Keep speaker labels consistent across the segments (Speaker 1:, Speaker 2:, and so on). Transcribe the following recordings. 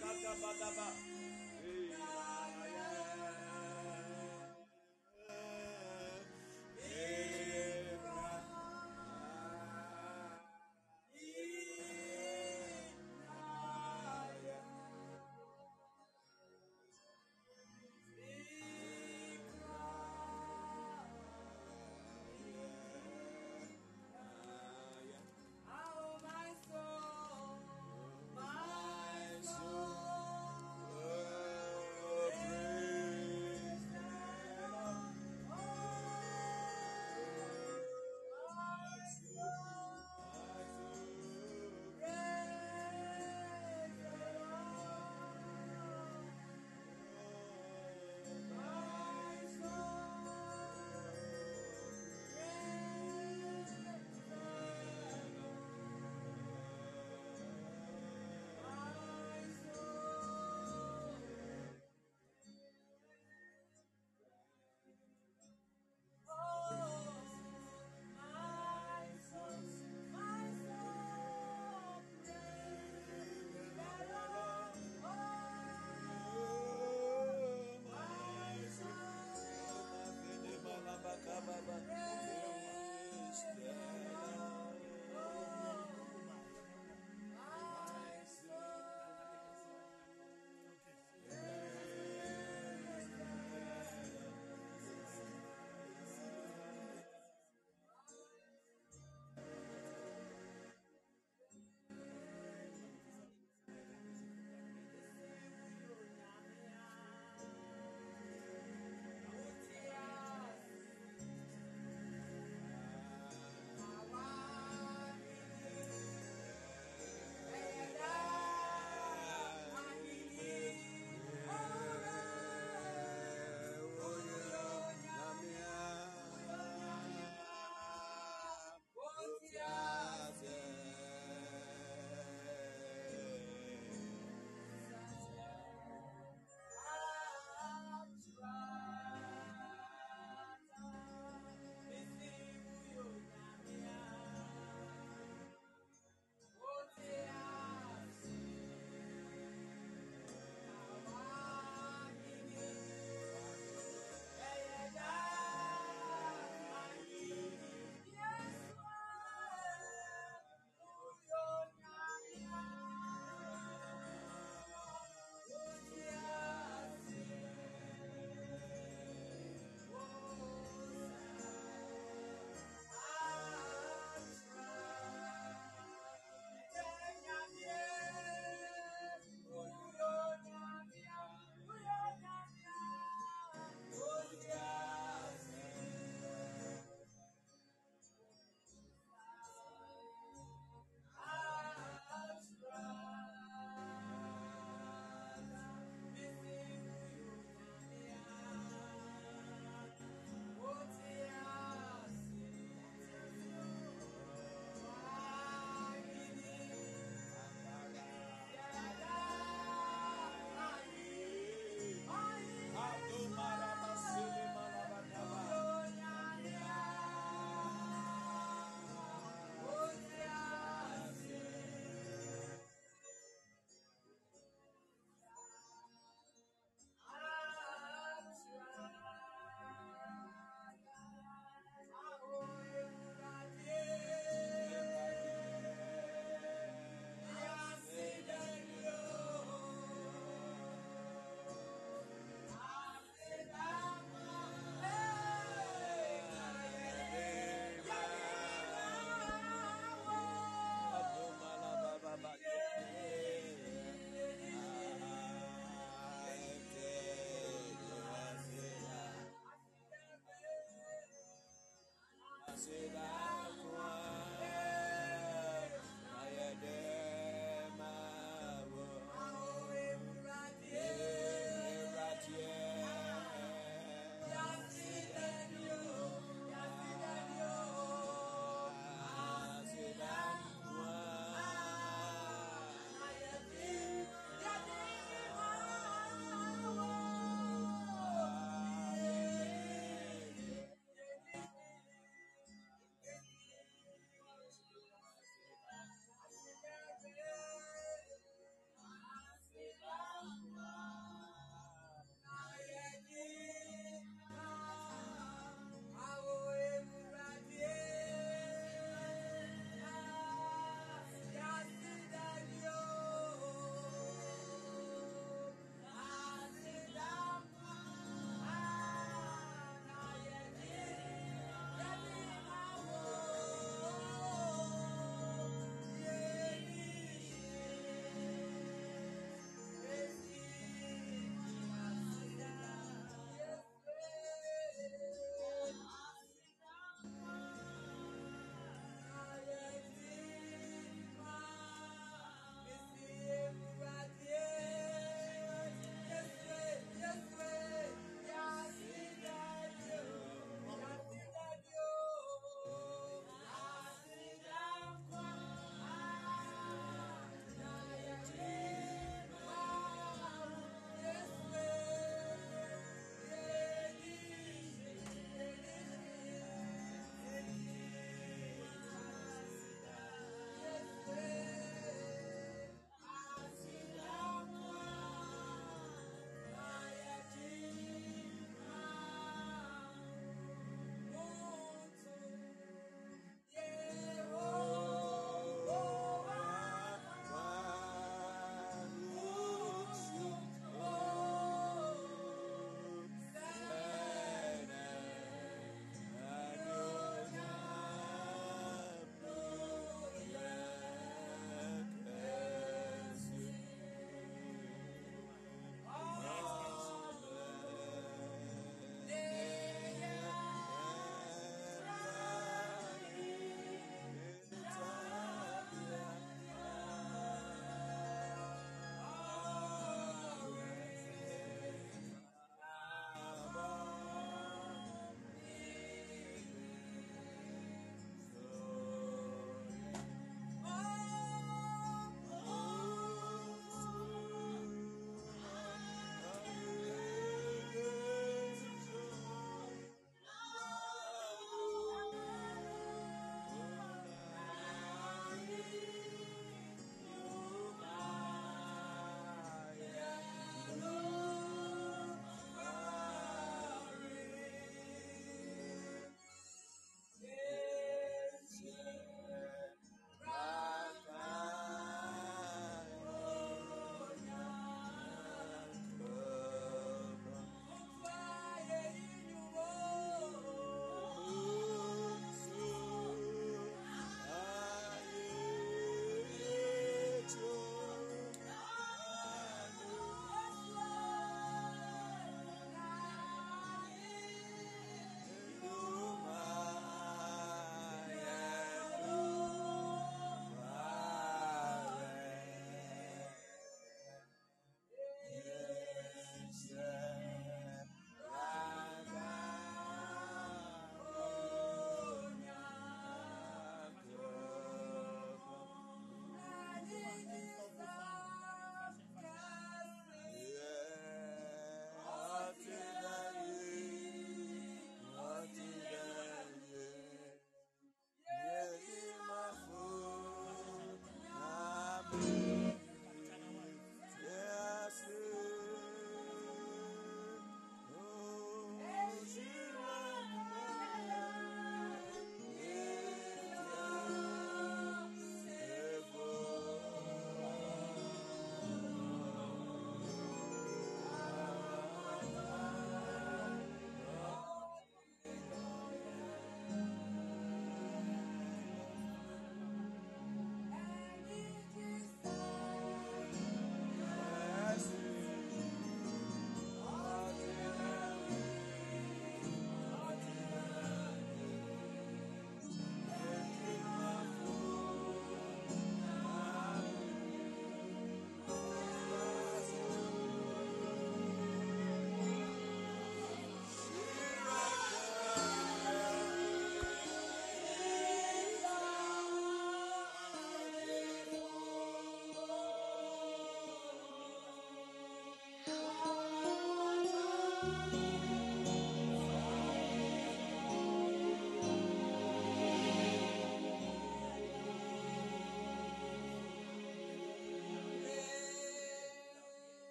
Speaker 1: malabakata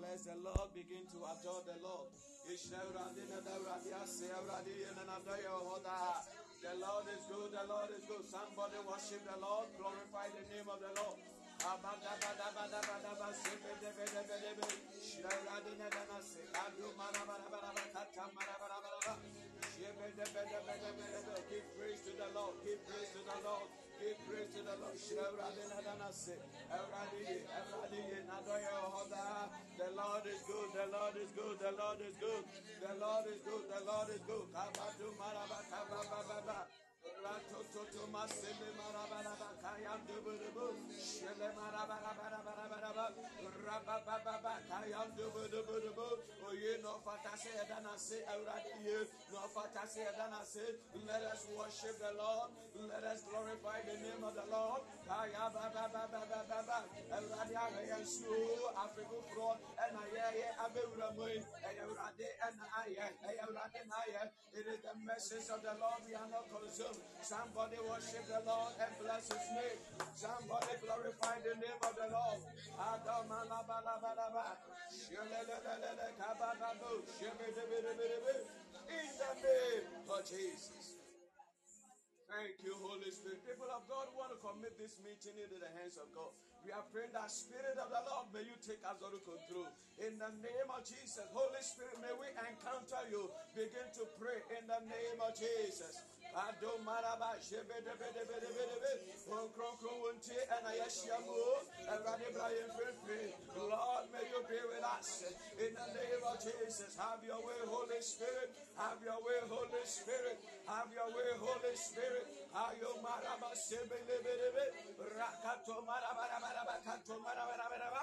Speaker 2: bless the Lord. Begin to adore the Lord. The Lord is good. The Lord is good. Somebody worship the Lord. Glorify the name of the Lord. Give praise to the Lord. Give praise to the Lord. Give praise to the Lord. The Lord is good. The Lord is good. The Lord is good. The Lord is good. The Lord is good. Ratoto masele marabaraba kayam dubudubu shele marabarabaraba rabababa kayam dubudubu oye no fatase edana se awradi ye no fatase edana se let us worship the Lord let us glorify the name of the Lord. Kaya ah, baba baba baba awradi agayan su afriku fro ena ye ye abewura moy awradi ena aye awradi na ye it is the message of the Lord we are not consumed. Somebody worship the Lord and bless his name. Somebody glorify the name of the Lord. In the name of Jesus. Thank you, Holy Spirit. People of God want to commit this meeting into the hands of God. We are praying that Spirit of the Lord, may you take us all control. In the name of Jesus, Holy Spirit, may we encounter you. Begin to pray in the name of Jesus. Krunti oh, and. Everybody Free. Lord, may you be with us. In the name of Jesus. Have your way, Holy Spirit. Have your way, Holy Spirit. Have your way, Holy Spirit. Ayo maraba bede. Rakato maraba maraba kato maraba maraba.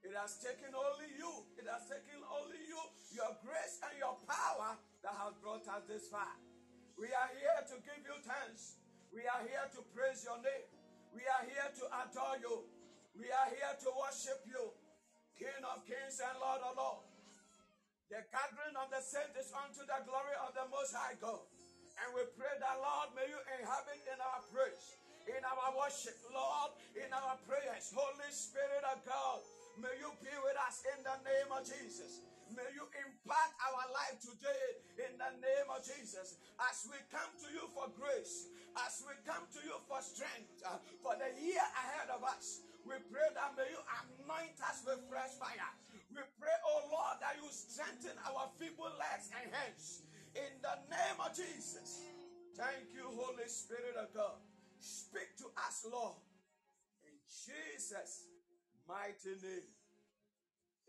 Speaker 2: it has taken only you. It has taken only you, your grace and your power that has brought us this far. We are here to give you thanks. We are here to praise your name. We are here to adore you. We are here to worship you, King of kings and Lord of lords. The gathering of the saints is unto the glory of the Most High God. And we pray that, Lord, may you inhabit in our praise, in our worship, Lord, in our prayers. Holy Spirit of God, may you be with us in the name of Jesus. May you impact our life today in the name of Jesus. As we come to you for grace, as we come to you for strength, uh, for the year ahead of us, we pray that may you anoint us with fresh fire. We pray, oh Lord, that you strengthen our feeble legs and hands in the name of Jesus. Thank you, Holy Spirit of God. Speak to us, Lord, in Jesus' mighty name.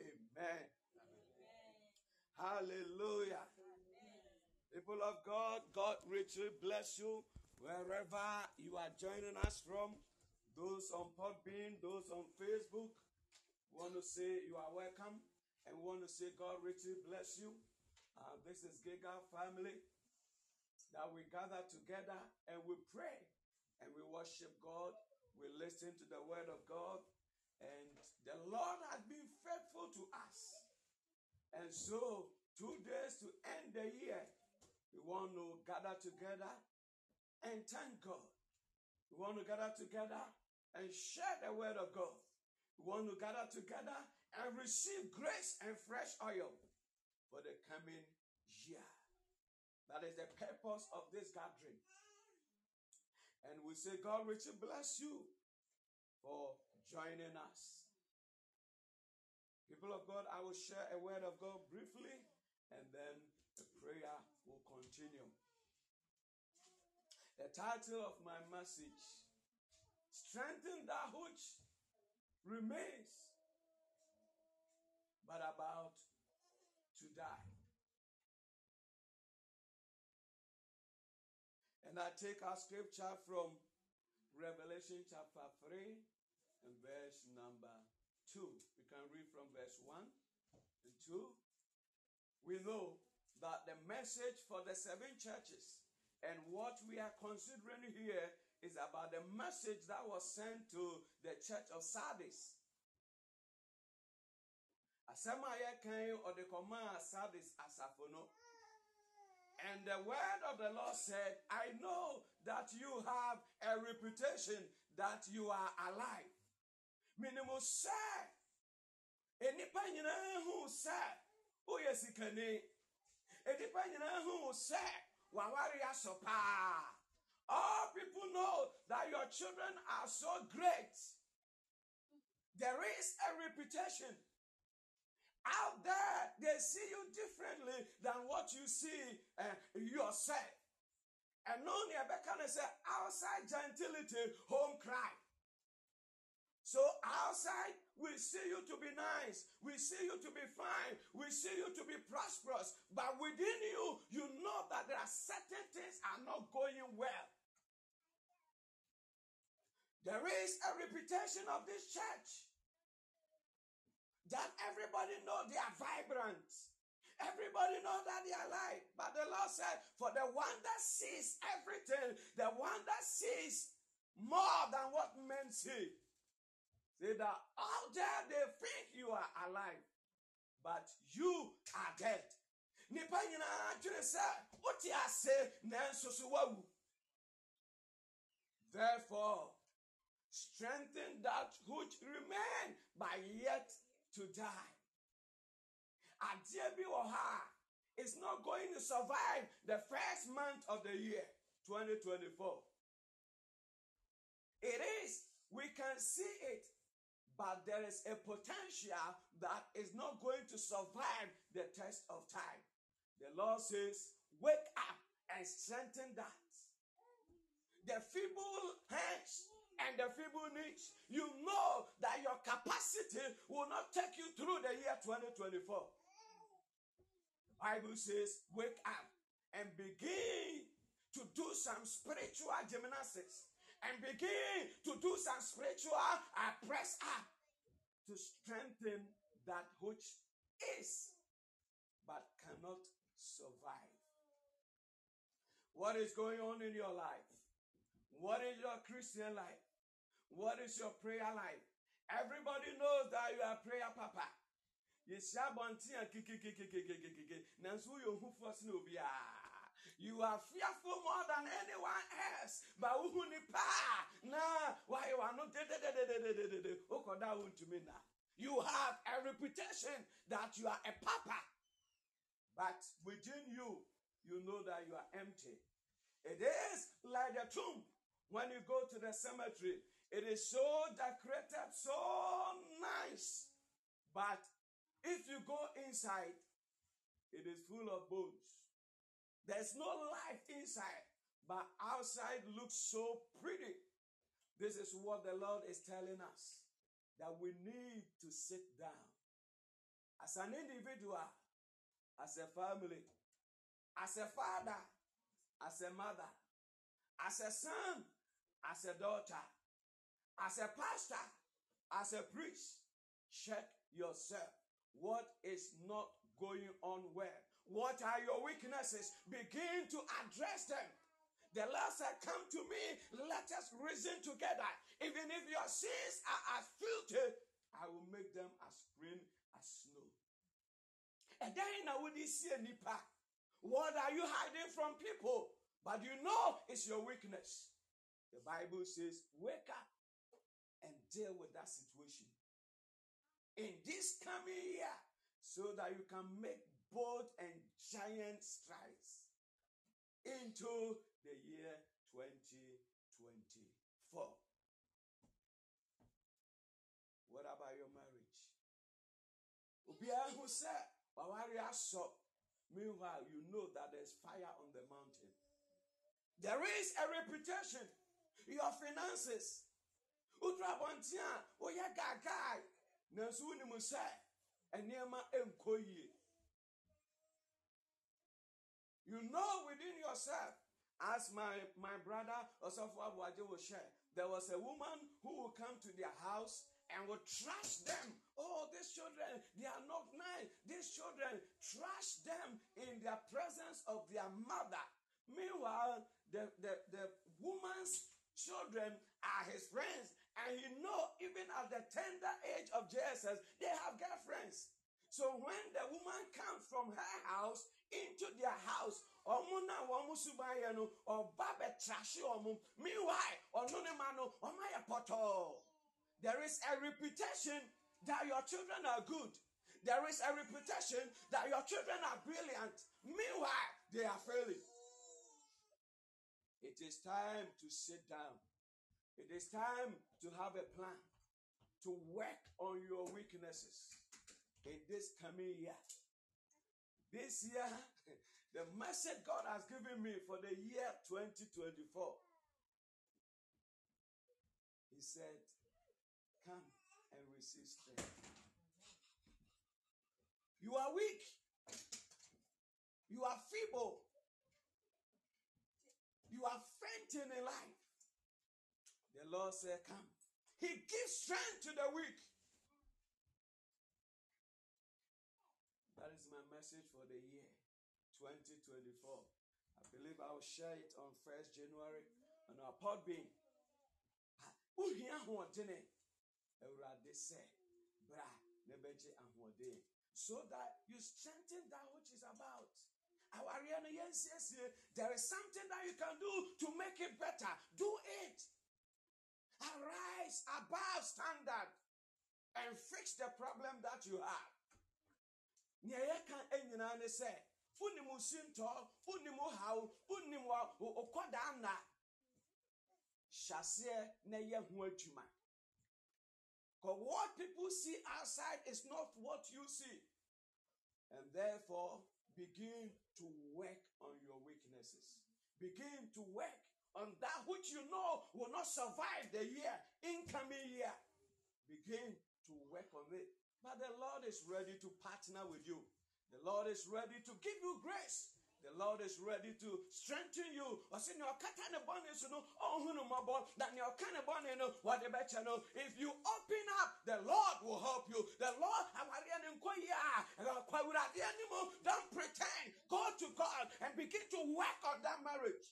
Speaker 2: Amen. Hallelujah. People of God, God richly bless you wherever you are joining us from. Those on Podbean, those on Facebook, want to say you are welcome and want to say God richly bless you. Uh, this is Giga family that we gather together and we pray and we worship God. We listen to the word of God and the Lord has been faithful to us. And so, two days to end the year, we want to gather together and thank God. We want to gather together and share the word of God. We want to gather together and receive grace and fresh oil for the coming year. That is the purpose of this gathering. And we say, God richly bless you for joining us. People of God, I will share a word of God briefly and then the prayer will continue. The title of my message Strengthen that which remains, but about to die. And I take our scripture from Revelation chapter 3 and verse number 2. We can read from verse 1 and 2. We know that the message for the seven churches and what we are considering here is about the message that was sent to the church of Sardis. Sardis. And the word of the Lord said, I know that you have a reputation that you are alive. Minimum sɛ, enipa nyinaa hu sɛ, woyɛ sikani. Enipa nyinaa hu sɛ, wawari asɔ paa. All people know that your children are so great. There is a reputation. Out there, they see you differently than what you see uh, yourself. And only a can say outside gentility, home cry. So outside, we see you to be nice. We see you to be fine. We see you to be prosperous. But within you, you know that there are certain things are not going well. There is a reputation of this church that everybody know they are vibrant. Everybody know that they are alive. But the Lord said, for the one that sees everything, the one that sees more than what men see, say that out there they think you are alive, but you are dead. Nipa nyinaa adwene sɛ wote ase nanso so. Therefore, strengthen that which remain by yet to die. Adeɛ bi wɔ is not going to survive the first month of the year 2024. It is, we can see it, but there is a potential that is not going to survive the test of time. The Lord says, Wake up and strengthen that. The feeble hands and the feeble knees, you know that your capacity will not take you through the year 2024. The Bible says, wake up and begin to do some spiritual gymnastics and begin to do some spiritual uh, press up to strengthen that which is but cannot survive. What is going on in your life? What is your Christian life? What is your prayer life? Everybody knows that you are prayer papa. You are fearful more than anyone else. But who ni pa na why you are not You have a reputation that you are a papa. But within you, you know that you are empty. It is like a tomb. When you go to the cemetery, it is so decorated, so nice. But if you go inside, it is full of bones. There's no life inside, but outside looks so pretty. This is what the Lord is telling us that we need to sit down as an individual, as a family, as a father, as a mother, as a son, as a daughter, as a pastor, as a priest. Check yourself. What is not going on well? What are your weaknesses? Begin to address them. The Lord said, Come to me, let us reason together. Even if your sins are as filthy, I will make them as green as snow. And then I would see nipa. What are you hiding from people? But you know it's your weakness. The Bible says, Wake up and deal with that situation in this coming year so that you can make bold and giant strides into the year 2024. What about your marriage? Obiara who said, Meanwhile, you know that there's fire on the mountain. There is a reputation. Your finances. Utra bontia, oya gagai. Nanso wonim sɛ nneɛma nkɔ You know within yourself, as my, my brother Osofo Abuaje will share, there was a woman who will come to their house and will trash them. Oh, these children, they are not nice. These children trash them in the presence of their mother. Meanwhile, the, the, the woman's children are his friends. And you know even at the tender age of Jesus, they have girlfriends. So when the woman comes from her house into their house, ọmụ ọmụ suban yɛ no ọba bɛ trashe ọmụ. Meanwhile ɔno ne ma pɔtɔɔ there is a reputation that your children are good. There is a reputation that your children are brilliant. Meanwhile they are failing. It is time to sit down. It is time to have a plan. To work on your weaknesses in this coming year this year the message God has given me for the year 2024. He said, Come and receive strength. You are weak. You are feeble. You are fainting in life. The Lord said, Come. He gives strength to the weak. That is my message for the year. 2024. I believe I will share it on 1st January on our Podbean. Uhia ahoɔdene Awurade sɛ bra na bɛgye ahoɔden so that you strengthen that which is about. There is something that you can do to make it better. Do it. Arise above standard and fix the problem that you have. Nea yɛka nyinaa ne sɛ na na ho adwuma what people see outside is not what you see. And therefore begin to work on your weaknesses. Begin to work on that which you know will not survive the year incoming year. Begin to work on it. But the lord is ready to partner with you the Lord is ready to give you grace. The Lord is ready to strengthen you. If you open up, the Lord will help you. The Lord, don't pretend. Go to God and begin to work on that marriage.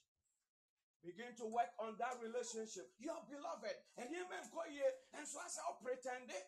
Speaker 2: Begin to work on that relationship. Your beloved. And you and so I say, pretend it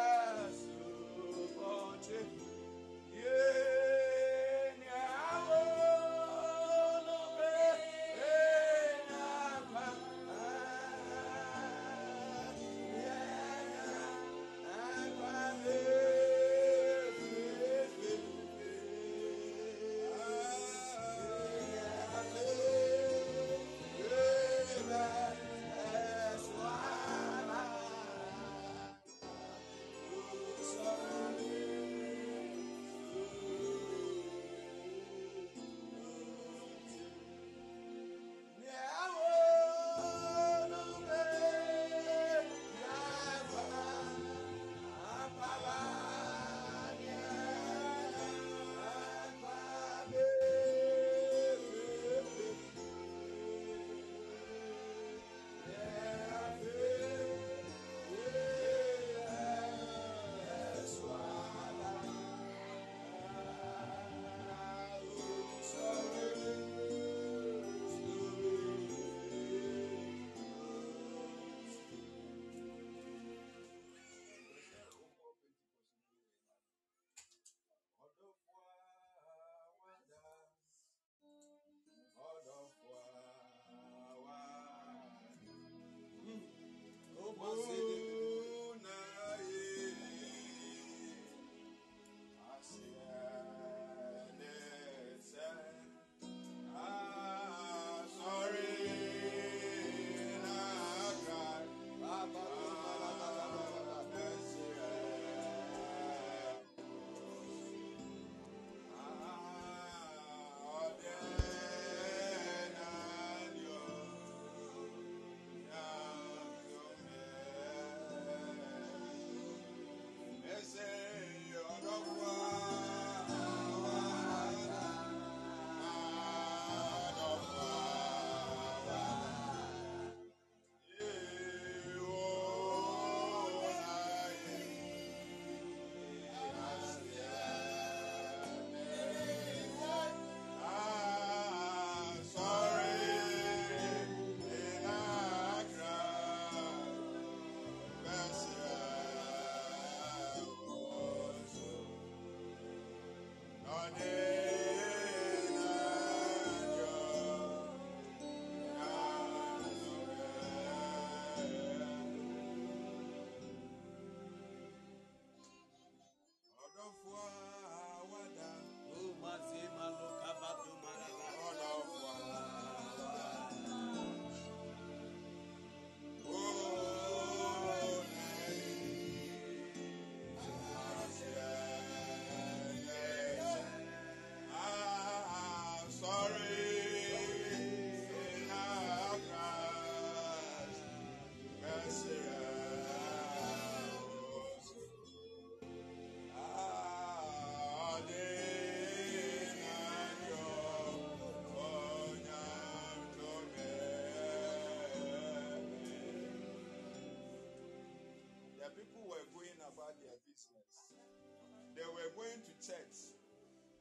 Speaker 2: ɛyɛ church,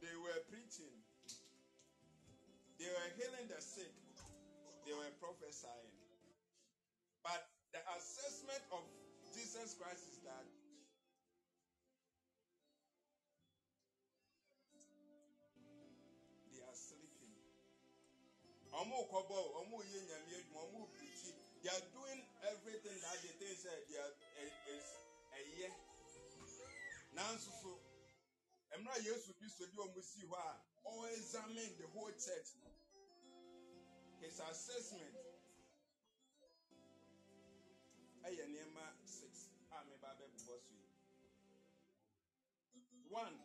Speaker 2: they were preaching, they were healing the sick, they were
Speaker 3: prophesying. But the assessment of Jesus Christ is that they are sleeping. They are doing everything that they think they are is a year. Nanso so, Emra Yesu Christo di omo si hɔ a, examine the whole church. His assessment ɛyɛ nneɛma six a meba abɛbobɔ so yi. One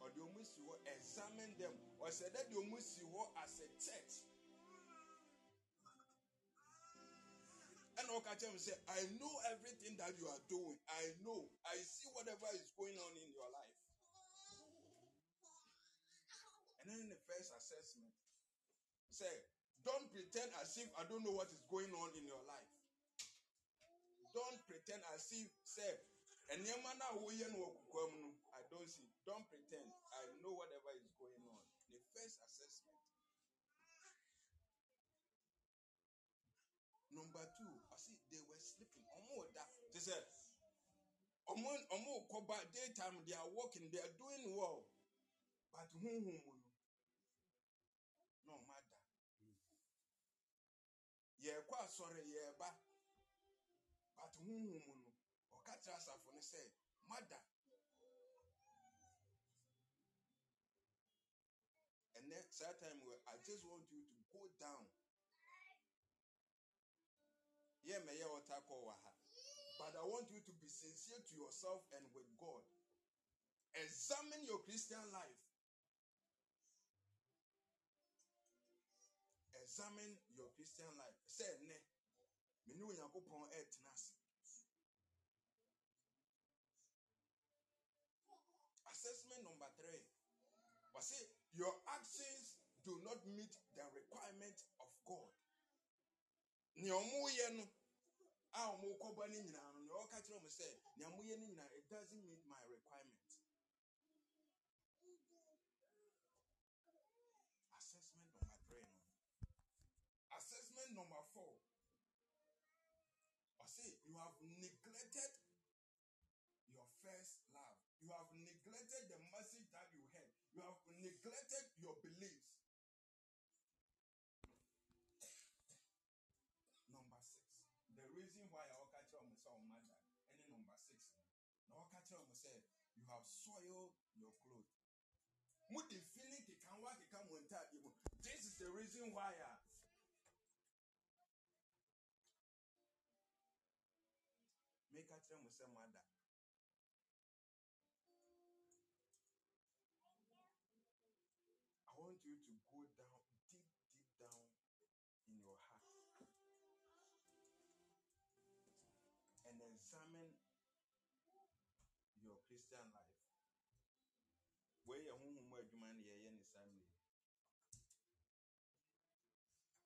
Speaker 3: ɔde ɔmo si hɔ examine them. Ɔsɛ dɛ de ɔmo si hɔ as a church. Kyerɛ mi sɛ i know everything that you are doing. I know. I see whatever is going on in your life and then the first assessment say don't pretend as if i don't know what is going on in your life. Don't pretend as if say nneɛma no a woyɛ no mu i don't see. Don't pretend. I know whatever is going on. The first assessment. Number two i see they were sleeping. Ɔmo da te sɛ ɔmo ɔmo kɔba daytime they are working they are doing well. But mu no na ɔmo ada yɛrekɔ asɔre yɛreba. Honhom no ɔka kyerɛ asafo no sɛ mada. Ɛnɛ saa time where i just want you to go down. Mɛyɛ ɔta kɔ but i want you to be sincere to yourself and with god. Examine your christian life. Examine your christian life sɛ ɛnɛ mene onyankopɔn ɛretena ase Assessment number three. Say your actions do not meet the requirement of God. Nea ɔmo yɛ no a ɔmo kɔba ne nyinaa no nea ɔka kyerɛ ɔmo sɛ nea ɔmo yɛ no nyinaa it doesn't meet my you have neglected your beliefs. Number six. The reason why I catch on myself mother. Any number six. Now catch on say you have soiled your clothes. This is the reason why ah. I make a tell myself mother. you examine your Christian life. Where your home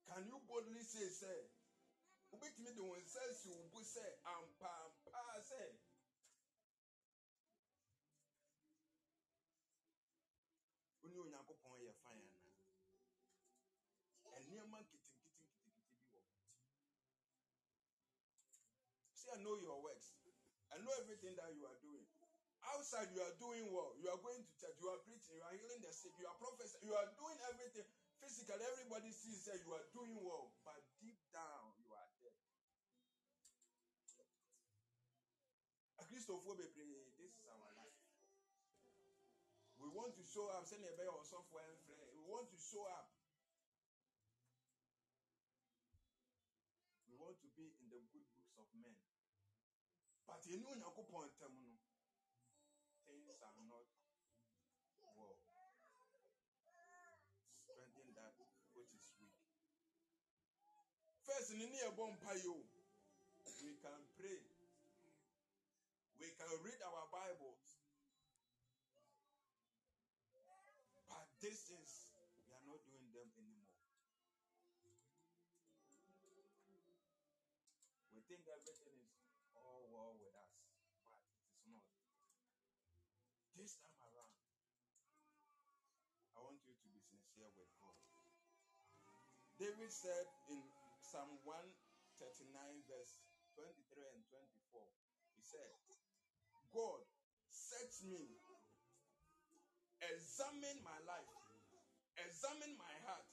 Speaker 3: Can you boldly say, say, wobɛtumi de wɔn nsa si wo bo sɛ ampampaa sɛ wone onyankopɔn yɛ fine nneɛma nketenketenketenkete bi wɔ I know your works. I know everything that you are doing. Outside, you are doing well. You are going to church. You are preaching. You are healing the sick, you are prophesying, you are doing everything. Physically, everybody sees that you are doing well, but deep down, you are dead. Christopher this is our life. We want to show up, send a bear or software. We want to show up. We want to be in the good books of men. Things are not well. Strengthen that which is weak. First, we can pray we can read our Bibles. But this is, we are not doing them anymore. We think everything is all well with us, but it is not. This time around, I want you to be sincere with God. David said in Psalm 139, verse 23 and 24, he said, God, search me, examine my life, examine my heart,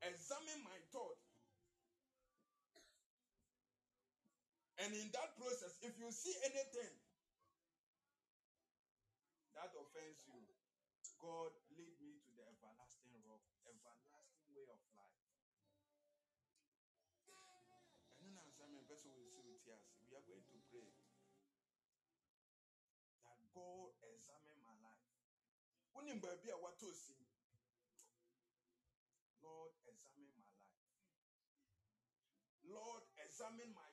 Speaker 3: examine my thought. And in that process, if you see anything that offends you, God lead me to the everlasting rock, everlasting way of life. And then I'm saying, person will see with tears. We are going to pray. That God examine my life. A. Lord, examine my life. Lord, examine my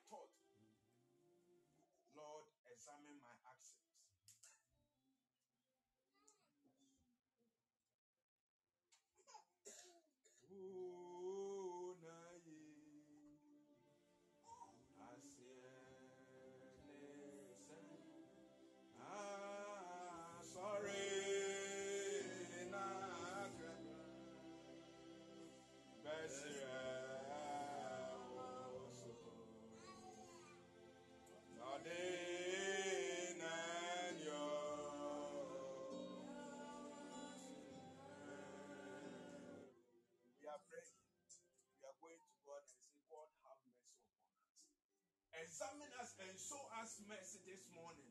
Speaker 3: Examine us and show us mercy this morning.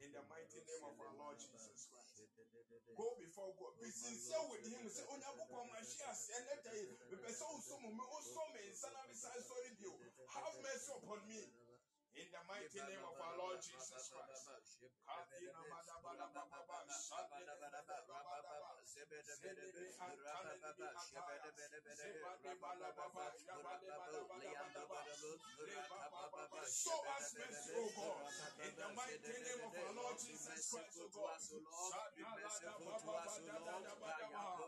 Speaker 3: In the mighty name of our Lord Jesus Christ. Go before God. Be sincere with Him. Say, Oh, Nabu Kwamashias, and let me. Have mercy upon me. In the mighty name of our Lord Jesus Christ. Show us mercy, O God. In the mighty name of our Lord Jesus Christ, O God. Be merciful to us, O Lord.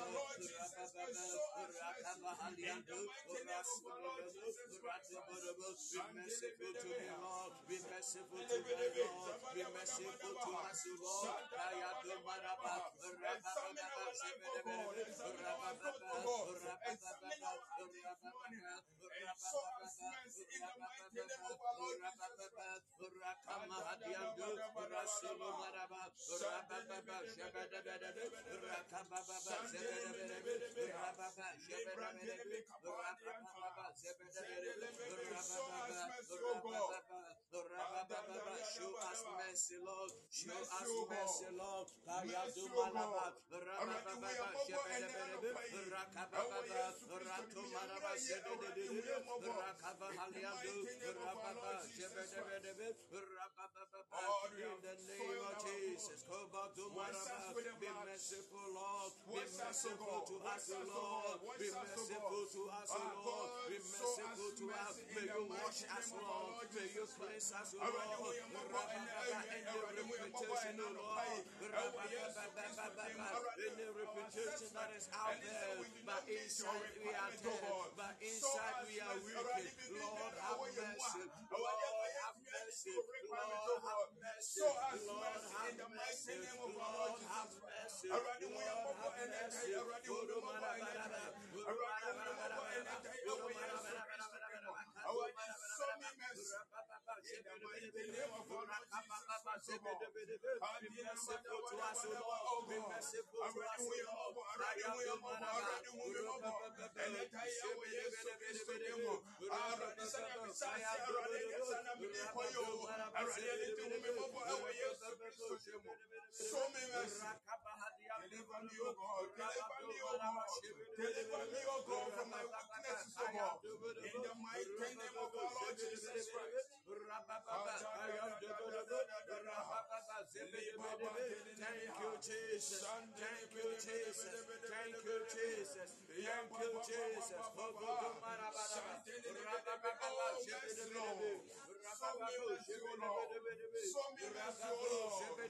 Speaker 3: our Lord Jesus Christ, show us mercy. In the mighty name of our Lord Jesus Christ, be merciful to me, Lord. Be merciful to me, Lord. Be merciful to us, Lord. Examine our life, O God. Examine our thought, O God. Examine our heart this morning. And show us mercy in the mighty name of our Lord Jesus Christ.
Speaker 4: The Rabba show us mercy, Lord. Show us mercy, Lord. Kayadu malaba, rababa, shebedebedebe, rakababa, ratu maraba, shebedebedebe, rakaba haliadu, rababa, shebedebedebe, rababa, in the name of Jesus. Be merciful, Lord. Be merciful to us, Lord. Be merciful to us, Lord. Be merciful to us. May you wash us, Lord. May you cleanse us, Lord. Rababa, and the reputation, Lord. Rababa,
Speaker 2: reputation that is out
Speaker 3: And he said,
Speaker 2: there, but
Speaker 3: not meet your
Speaker 2: inside we are dead, but inside we are wicked. Lord, have
Speaker 3: ɛwɔ yɛn mu a,
Speaker 2: mercy. Lord, have mercy.
Speaker 3: adi your requirement,
Speaker 2: Lord, have mercy. Lord, have
Speaker 3: in the mighty
Speaker 2: mercy.
Speaker 3: name of our
Speaker 2: Lord,
Speaker 3: Lord
Speaker 2: have mercy.
Speaker 3: Awurade, wo yɛ
Speaker 2: Lord, have mercy.
Speaker 3: Show me. Oh
Speaker 2: Lord. Lord.
Speaker 3: Deliver me, O God. Deliver me, O God. Deliver me, O God, from my weaknesses, O God. In the mighty name of our Lord Jesus Christ.
Speaker 2: Thank you, Jesus. Thank you, Jesus. Thank you, Jesus. Thank you, Jesus.
Speaker 3: Show me mercy, O Lord. Show me mercy, O Lord.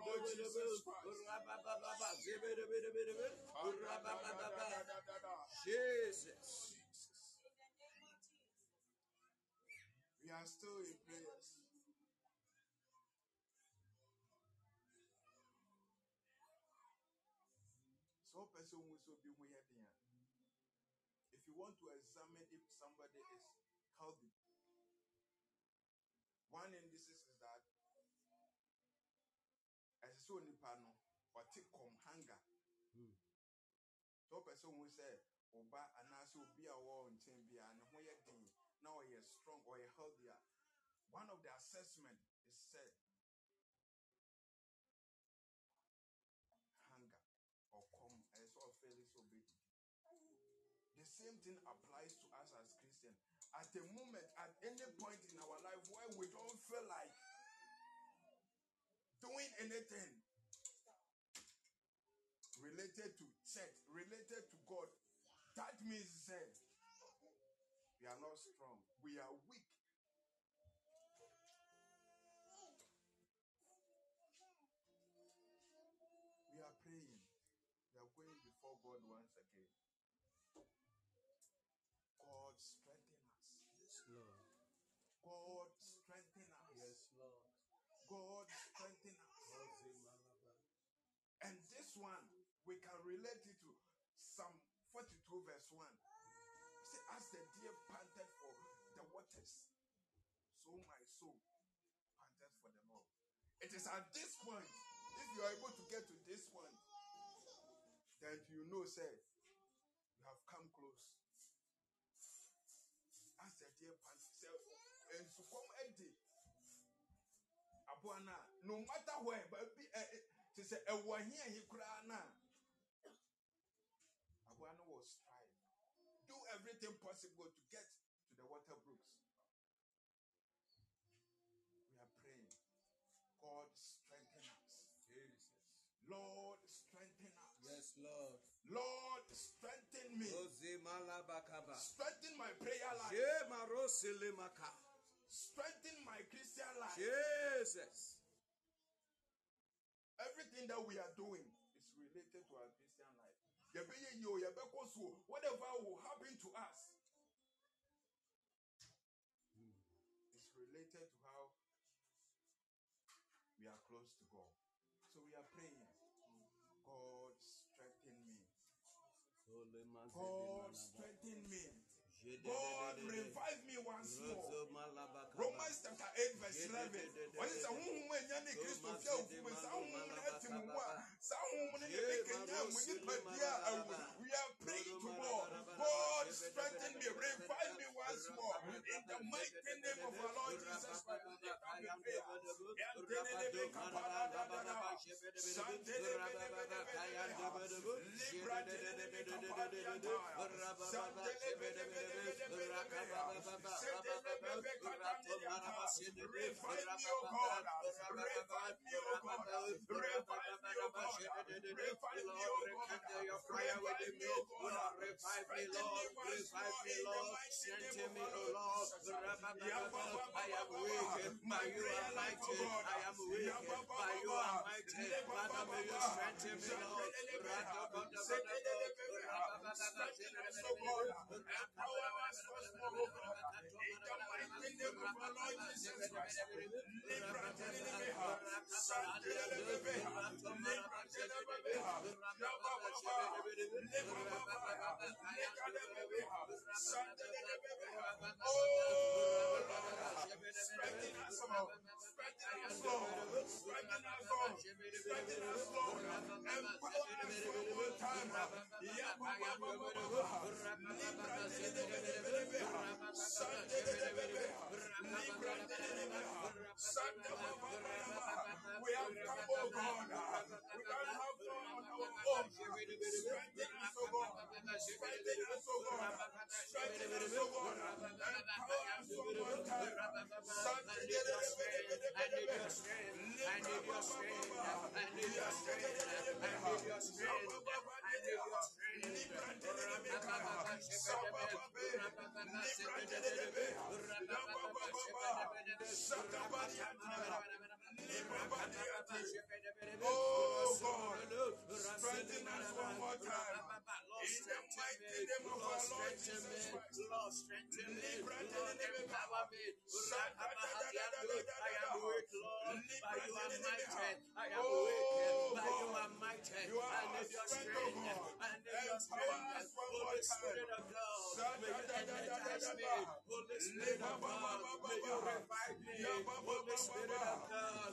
Speaker 3: of Jesus Christ. Jesus. We are still in prayers. So person who so be who yet there. If you want to examine if somebody is healthy, one indices is that as so nipa no or take come hunger. So who say oba anase obi a wo nchen bia ne ho yɛ den na ɔyɛ strong ɔyɛ healthier. One of the assessment is said hunger or come as all fairly so big. The same thing applies to us as Christians. At the moment, at any point in our life where we don't feel like doing anything related to church, related to God, that means say we are not strong, we are weak. 42, verse 1. Say, as the deer panted for the waters, so my soul panted for the Lord. It is at this point, if you are able to get to this point, then you know, say, you have come close. As the deer panted, say, and so come empty. Abuana, no matter where, but be eh, eh, to say a one here he na. Abuana was trying. Do everything possible to get to the water brooks. We are praying. God strengthen us.
Speaker 2: Jesus.
Speaker 3: Lord strengthen us.
Speaker 2: Yes, Lord.
Speaker 3: Lord strengthen me. Strengthen my prayer life. Strengthen my Christian life.
Speaker 2: Jesus.
Speaker 3: Everything that we are doing is related to our. Yɛbɛyɛ yie o, yɛbɛkɔ so o, Whatever will happen to us hmm, is related to how we are close to God. So we are praying. God strengthen me. God strengthen me. God revive me once more. Romans chapter 8 verse 11. Ɔne sɛ honhom a ɛnya ne Kristo fi awufo mu, saa honhom Revive me, O God. Revive me, O God your fire within me. Lord, revive me, Lord. Revive me, Lord. Strengthen me, O Lord. I am weak, but you are mighty. I am weak, but you are mighty. Father, may you strengthen me, Lord.
Speaker 2: Santa we have come, oh God. We don't have no on our own. Strengthen us, oh God. Strengthen us, oh God. Strengthen us, oh God. Empower us one more time.
Speaker 3: I need your strength. I need your strength. I need your strength. I need your strength. I Et moi, pas.
Speaker 2: Oh God, strengthen us one more time. In the mighty name of our Lord Jesus Christ.
Speaker 3: Lord, strengthen me. Lord, empower me. I am weak, Lord, but you are mighty. I am weak, but you are mighty.
Speaker 2: You are
Speaker 3: I need your
Speaker 2: strength, oh.
Speaker 3: I need your strength. Holy. Spirit of God, may you energize me. Holy Spirit of God, may you revive me. Holy Spirit of God,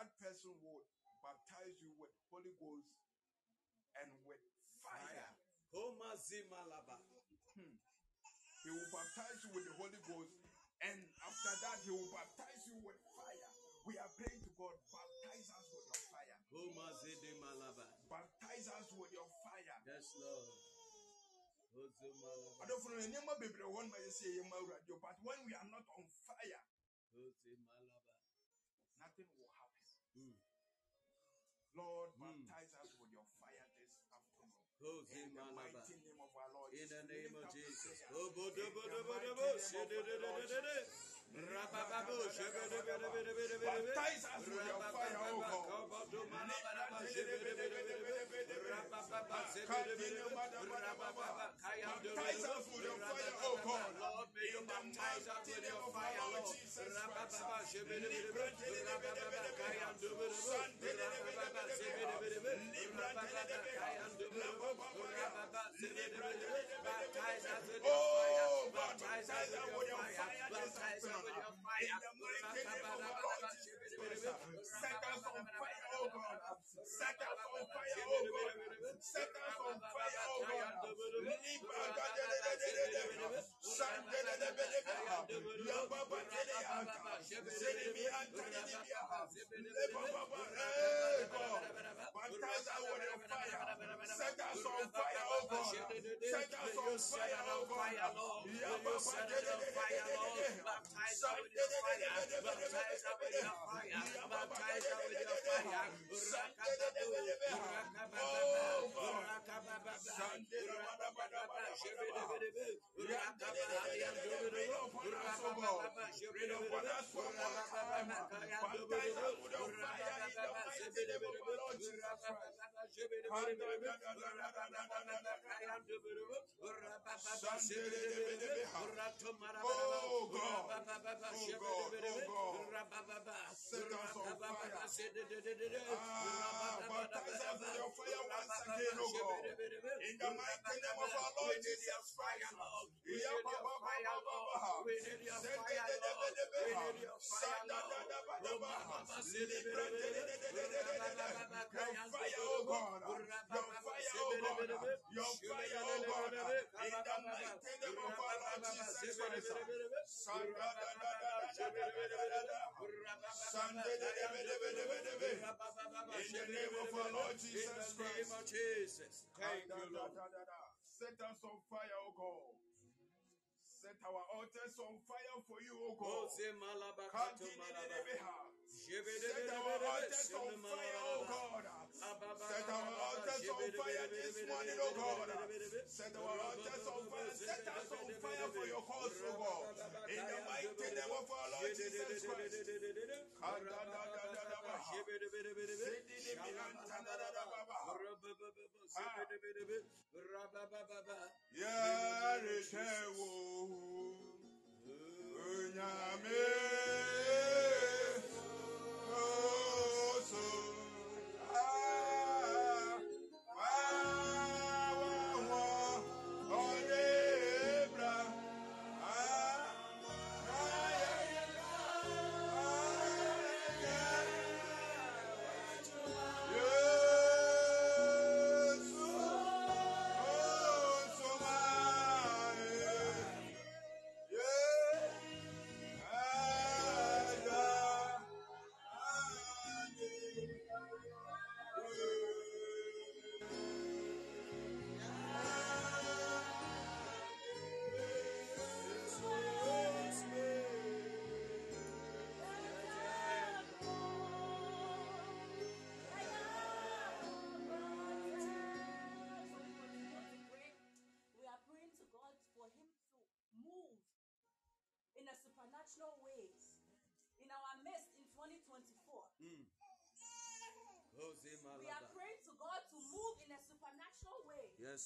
Speaker 2: that person will baptize you with Holy Ghost and with fire.
Speaker 3: Homa zimalaba. Hmm.
Speaker 2: He will baptize you with the Holy Ghost, and after that, he will baptize you with fire. We are praying to God, baptize us with your fire.
Speaker 3: Homa.
Speaker 2: Baptize us with your fire.
Speaker 3: Yes, Lord. Ozumalaba.
Speaker 2: Adolfo, no, nneɛma bebree wɔ hɔ nom a yɛsɛ ma Awurade o, but when we are not on fire,
Speaker 3: Ozumalaba.
Speaker 2: na
Speaker 3: nothing will happen.
Speaker 2: Mm.
Speaker 3: Lord,
Speaker 2: Mm.
Speaker 3: baptize us with your fire this afternoon.
Speaker 2: Oh,
Speaker 3: In the mighty name of our Lord
Speaker 2: In the name of Jesus. Oh,
Speaker 3: Lord
Speaker 2: you your fire.
Speaker 3: Oh,
Speaker 2: Baptize us with your fire. Baptize us your fire.
Speaker 3: Jesus Christ. Set us on fire, oh God. Set us on fire, oh God. Set us on fire, oh God. Libra Baptize us with your fire. Set us on fire, oh God. Set us on fire, oh God. De.
Speaker 2: Baptize us with your fire. Baptize us with your fire. Baptize us with your fire.
Speaker 3: Oh, God. In the mighty name of our Lord Jesus Christ. Fire, oh God. Oh your fire, oh, oh God. Your fire, oh God. In the mighty name of our Lord Jesus Christ. In the name of our Lord Jesus
Speaker 2: In the name
Speaker 3: Christ.
Speaker 2: Thank you, Lord.
Speaker 3: Set us on fire, oh God. Set our altars on fire for you, oh God.
Speaker 2: Ose malabakato malaba.
Speaker 3: Set our altars on fire, oh God. Set our altars on fire this morning, oh God. Set our altars on fire. Set us on fire for your cause, oh God. In the mighty name of our Lord Jesus Christ. Yarekewo, Onyame, Oso, Ah,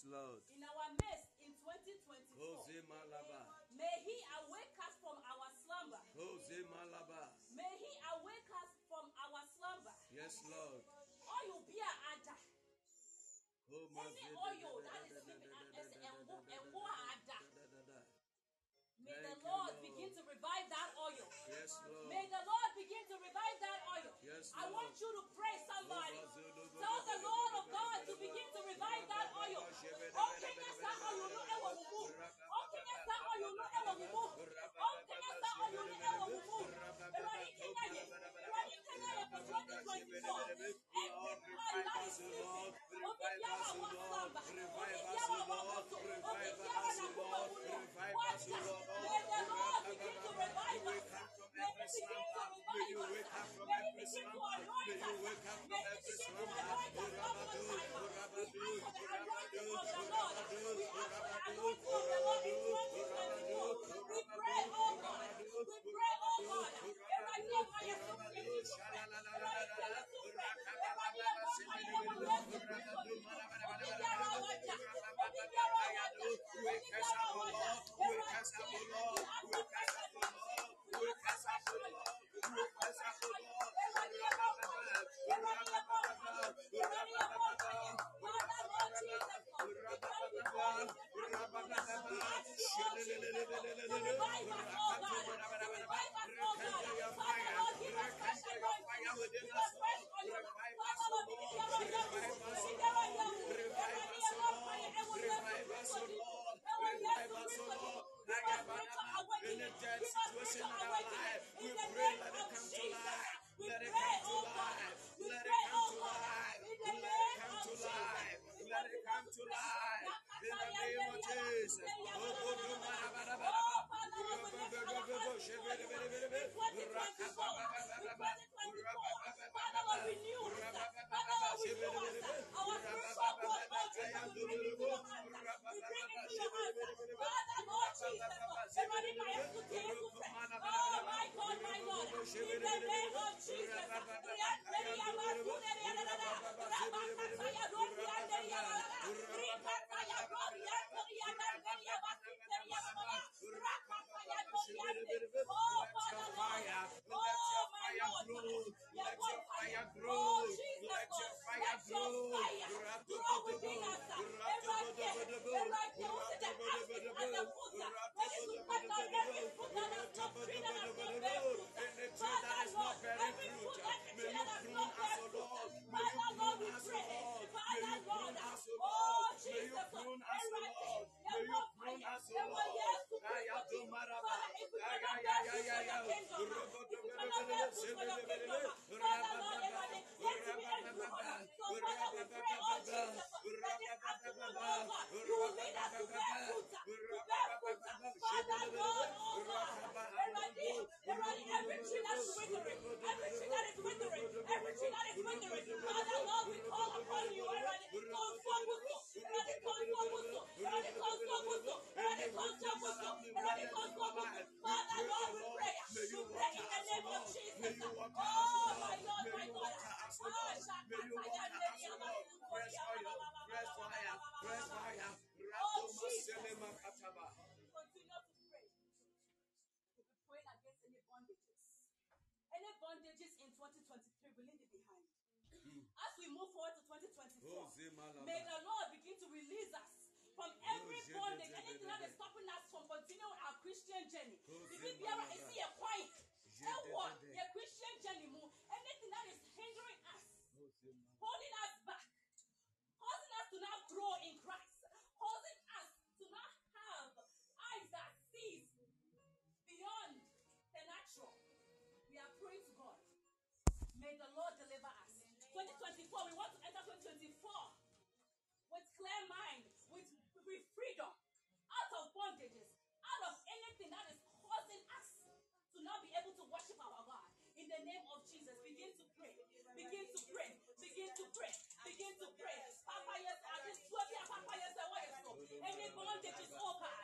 Speaker 2: Yes, Lord.
Speaker 1: in our midst in 2024.
Speaker 2: Ose.
Speaker 1: May He awake us from our slumber. May He awake us from our slumber.
Speaker 2: Yes, Lord.
Speaker 1: Oil be a ada.
Speaker 2: Oh,
Speaker 1: Any oil that is sleeping and as a ada. May the
Speaker 2: Thank you,
Speaker 1: Lord
Speaker 2: Lord.
Speaker 1: begin to revive that oil.
Speaker 2: Yes, Lord.
Speaker 1: May the Lord begin to revive that oil.
Speaker 2: Yes, Lord.
Speaker 1: I want you to pray somebody. Tell the Lord God to begin to revive that oil. Oh, okay, yes, that oil no ever will move. Oh, okay, yes, that oil no ever will move. Oh, okay, yes, that oil no ever will move. Everybody can hear you. Everybody can hear you for 2024. Everybody that is sleeping. Obi biara wa slumber. Obi biara wa koto. Obi biara wulo. Wacha. May the Lord begin to revive us. May you
Speaker 4: wake up from
Speaker 1: every slumber.
Speaker 4: May you
Speaker 1: wake
Speaker 4: up
Speaker 1: from
Speaker 4: every
Speaker 1: slumber.
Speaker 4: Rabadu, rabadu, rabadu,
Speaker 1: rabadu, rabadu,
Speaker 4: rabadu,
Speaker 1: We pray, oh God. We pray, oh God. There are no higher sources. There are no higher sources. There are clear mind with, with freedom out of bondages, out of anything that is causing us to not be able to worship our God. In the name of Jesus, begin to pray. Begin to pray. Begin to pray. Begin to pray. Papa, yes, I just swear, Papa, yes, I want to Any bondage is over. Oh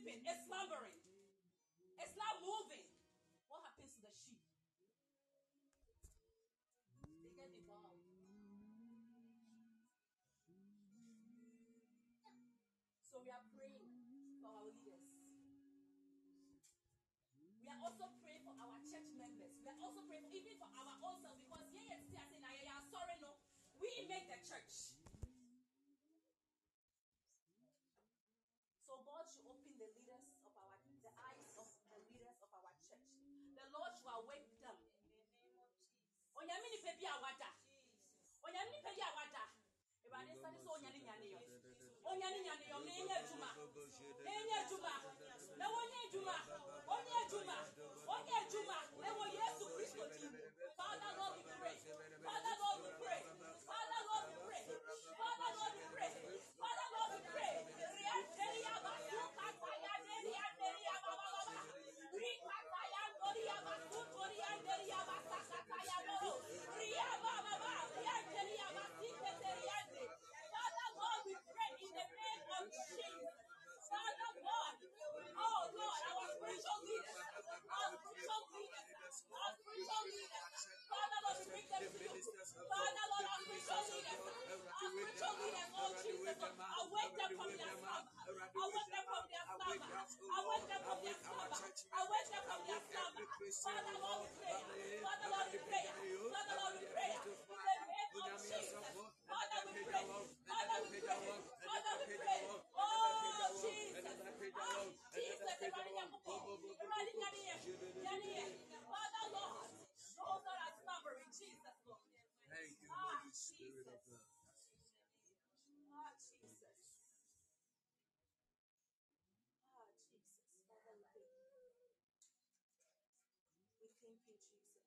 Speaker 1: sleeping, it's slumbering, it's not moving, what happens to the sheep? They get devoured. So we are praying for our leaders. We are also praying for our church members. We are also praying for, even for our own selves because yeah, yeah, see, I say, yeah, yeah, sorry, no. We make the church. bi awada onyame nipa bi awada awurade sani sɛ onyane nyane yɔ onyane nyane yɔ na enye adwuma na juma. adwuma na wonye juma. onye juma. of God,
Speaker 2: oh Lord, spiritual spiritual spiritual Father Lord, bring them to you. Father Lord, spiritual spiritual
Speaker 1: awake them from their slumber, awake them from their slumber, awake them from their slumber, awake them from their slumber. Father Lord, we pray, Father Lord, we pray, Father Lord, we pray.
Speaker 2: Thank
Speaker 1: Jesus.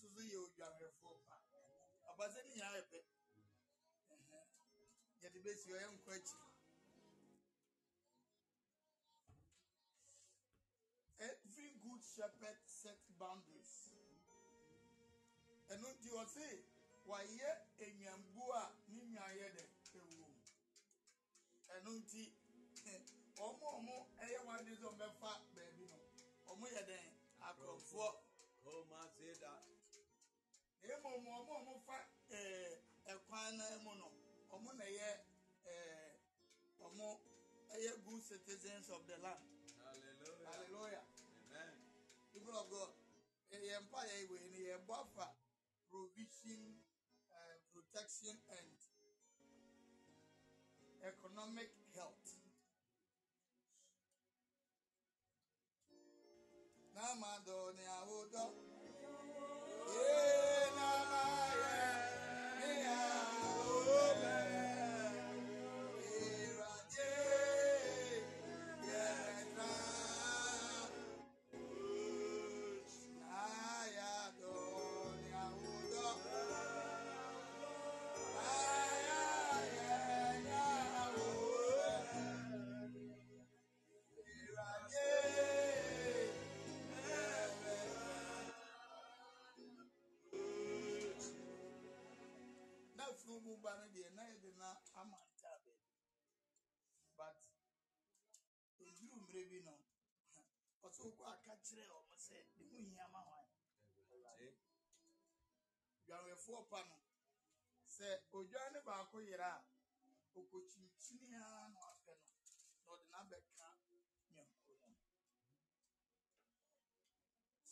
Speaker 5: Yesu nso so yɛ odwanhwɛfoɔ pa. Ɔbasa ne nyinaa yɛ. Yɛde besi ɔyɛ nkɔ akyi. Every good shepherd set boundaries. Ɛno nti ɔse wayɛ enwambu a ne nwan yɛ dɛ ewu. Ɛno nti ɔmo ɔmo ɛyɛ wade sɛ ɔmɛfa baabi no ɔmo yɛ dɛn akorɔmfoɔ. Mmom ɔmo ɔmo fa ɛɛ ɛkwan no mu no ɔmo na ɛyɛ ɛɛ ɔmo ɛyɛ good citizens of the land.
Speaker 2: Hallelujah.
Speaker 5: Hallelujah.
Speaker 2: Amen.
Speaker 5: People of God, yɛ mpa yɛ wei ni yɛ bɔ afa provision, uh, protection and economic health. N'amado na funu mu ba no deɛ na yɛde na ama ntaa baabi but eduru mmerɛ bi no ɔsɛ okɔ aka kyerɛ ɔmo sɛ ne ho hia ma hwan
Speaker 2: See?
Speaker 5: dwanhwɛfoɔ pa no sɛ odwan ne baako yere a okɔkyinkyini ara na wapɛ no na ɔde n'abɛka nyanko no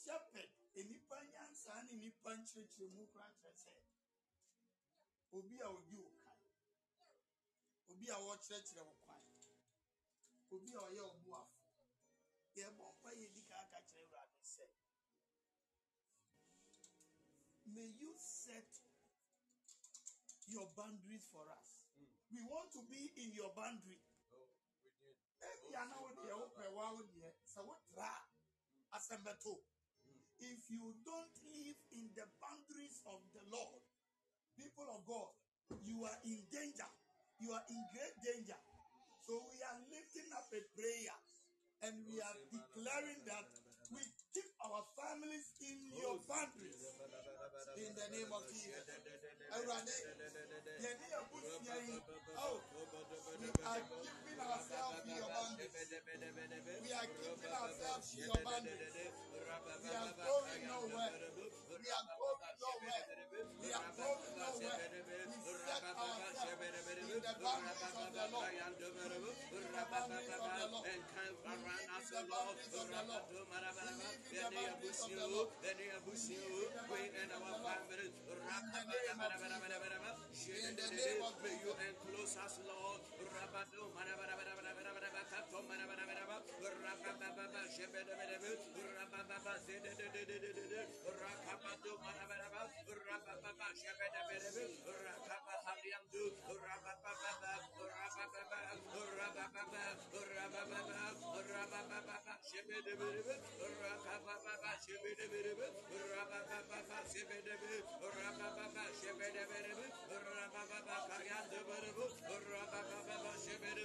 Speaker 5: shepherd enipa nyansa ne nipa nkyerɛkyerɛmu koraa kyerɛ sɛ obi a odi wo kan obi a wɔkyerɛkyerɛ wo kwan. Obi a ɔyɛ ɔboafo. Yɛbɔ mpa yɛ di kan aka kyerɛ awurade sɛ may you set your boundaries for us. We want to be in your boundary.
Speaker 2: Oh,
Speaker 5: a na wo deɛ wopɛ wa wo deɛ sɛ wotra a if you don't live in the boundaries of the lord people of god you are in danger you are in great danger so we are lifting up a prayer and we are declaring that we keep our families in your boundaries in the name of jesus oh, we are keeping ourselves in your boundaries. We are keeping ourselves in your boundaries. We are going nowhere. We are going nowhere. We nowhere. We set ourselves in the boundaries of the Lord. In the boundaries of the Lord.
Speaker 2: And come
Speaker 5: We
Speaker 2: around
Speaker 5: live
Speaker 2: us,
Speaker 5: in the boundaries of the Lord. In the boundaries of the Lord. In the name of
Speaker 2: you enclose us, Lord. hurra ba ba ba şebede hurra ba ba havyan hurra ba ba ba hurra ba ba hurra ba ba hurra ba ba hurra ba ba ba ba şebede berebe hurra ba ba ba ba şebede
Speaker 5: hurra ba ba
Speaker 2: ba ba şebede hurra ba ba ba şebede berebe hurra ba ba ba havyan du hurra ba ba ba ba şebede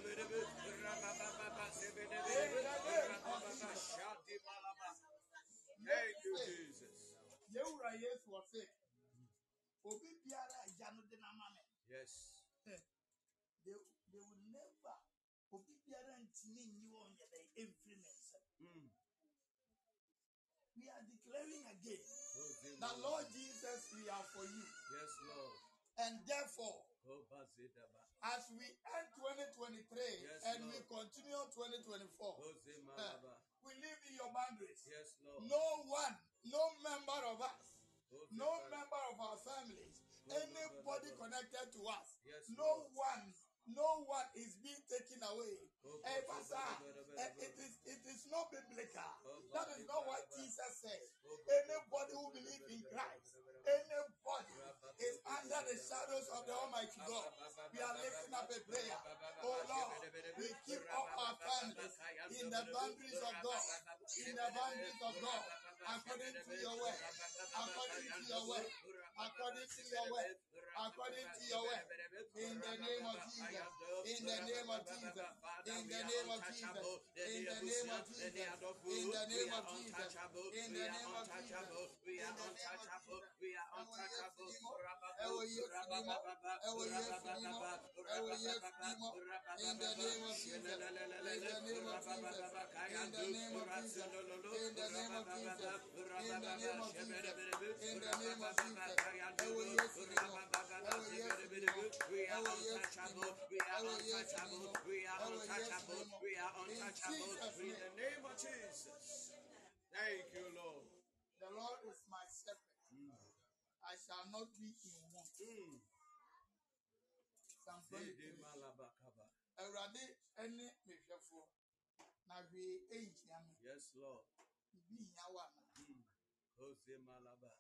Speaker 2: hurra ba ba ba ba şebede hurra ba ba ba şadi malama
Speaker 5: Thank you,
Speaker 2: Jesus.
Speaker 5: Obi biara a agya no de n'ama me,
Speaker 2: Yes.
Speaker 5: they, they will never, obi biara ntumi nyi wɔn yɛ dɛ emfiri me nsam.
Speaker 2: Mm.
Speaker 5: We are declaring again
Speaker 2: Oh,
Speaker 5: that Lord Jesus, we are for you.
Speaker 2: Yes, Lord.
Speaker 5: And therefore,
Speaker 2: Oh,
Speaker 5: as we end 2023
Speaker 2: Yes,
Speaker 5: and we
Speaker 2: Lord.
Speaker 5: continue 2024,
Speaker 2: Oh, Zimalaba.
Speaker 5: we live in your boundaries.
Speaker 2: Yes, Lord.
Speaker 5: No one, no member of us, no member of our families, anybody connected to us, no one, no one is being taken away. Eh, Pastor, eh, it is it is not biblical. That is not what Jesus said. Anybody who believes in Christ, anybody is under the shadows of the Almighty God. We are lifting up a prayer. Oh Lord, we keep up our families in the boundaries of God, in the boundaries of God, according to your word, according to your word, according to your word, according to your word. In the name of Jesus, in the name of Jesus, in the name of Jesus, in the name of Jesus, in the name of Jesus, in the name of Jesus,
Speaker 2: We are untouchable. We are untouchable.
Speaker 5: In the name of Jesus, in the name of Jesus, in the name of Jesus, in the name of Jesus, in the name of Jesus, in the name of Jesus. Ẹwọ Yesu ni mo, ẹwọ Yesu ni mo,
Speaker 2: We are
Speaker 5: ẹwọ Yesu ni mo,
Speaker 2: untouchable. We are
Speaker 5: ẹwọ Yesu ni
Speaker 2: untouchable. We are untouchable. We are untouchable. In the name of Jesus. Thank you, Lord.
Speaker 5: The Lord is my shepherd. I shall not be in want.
Speaker 2: Mm.
Speaker 5: Psalm 23. Awurade ne mehwɛfoɔ na hwee ɛnhyia me.
Speaker 2: Yes, Lord.
Speaker 5: Biribi nhia wo ana?
Speaker 2: Mm. Jose malaba.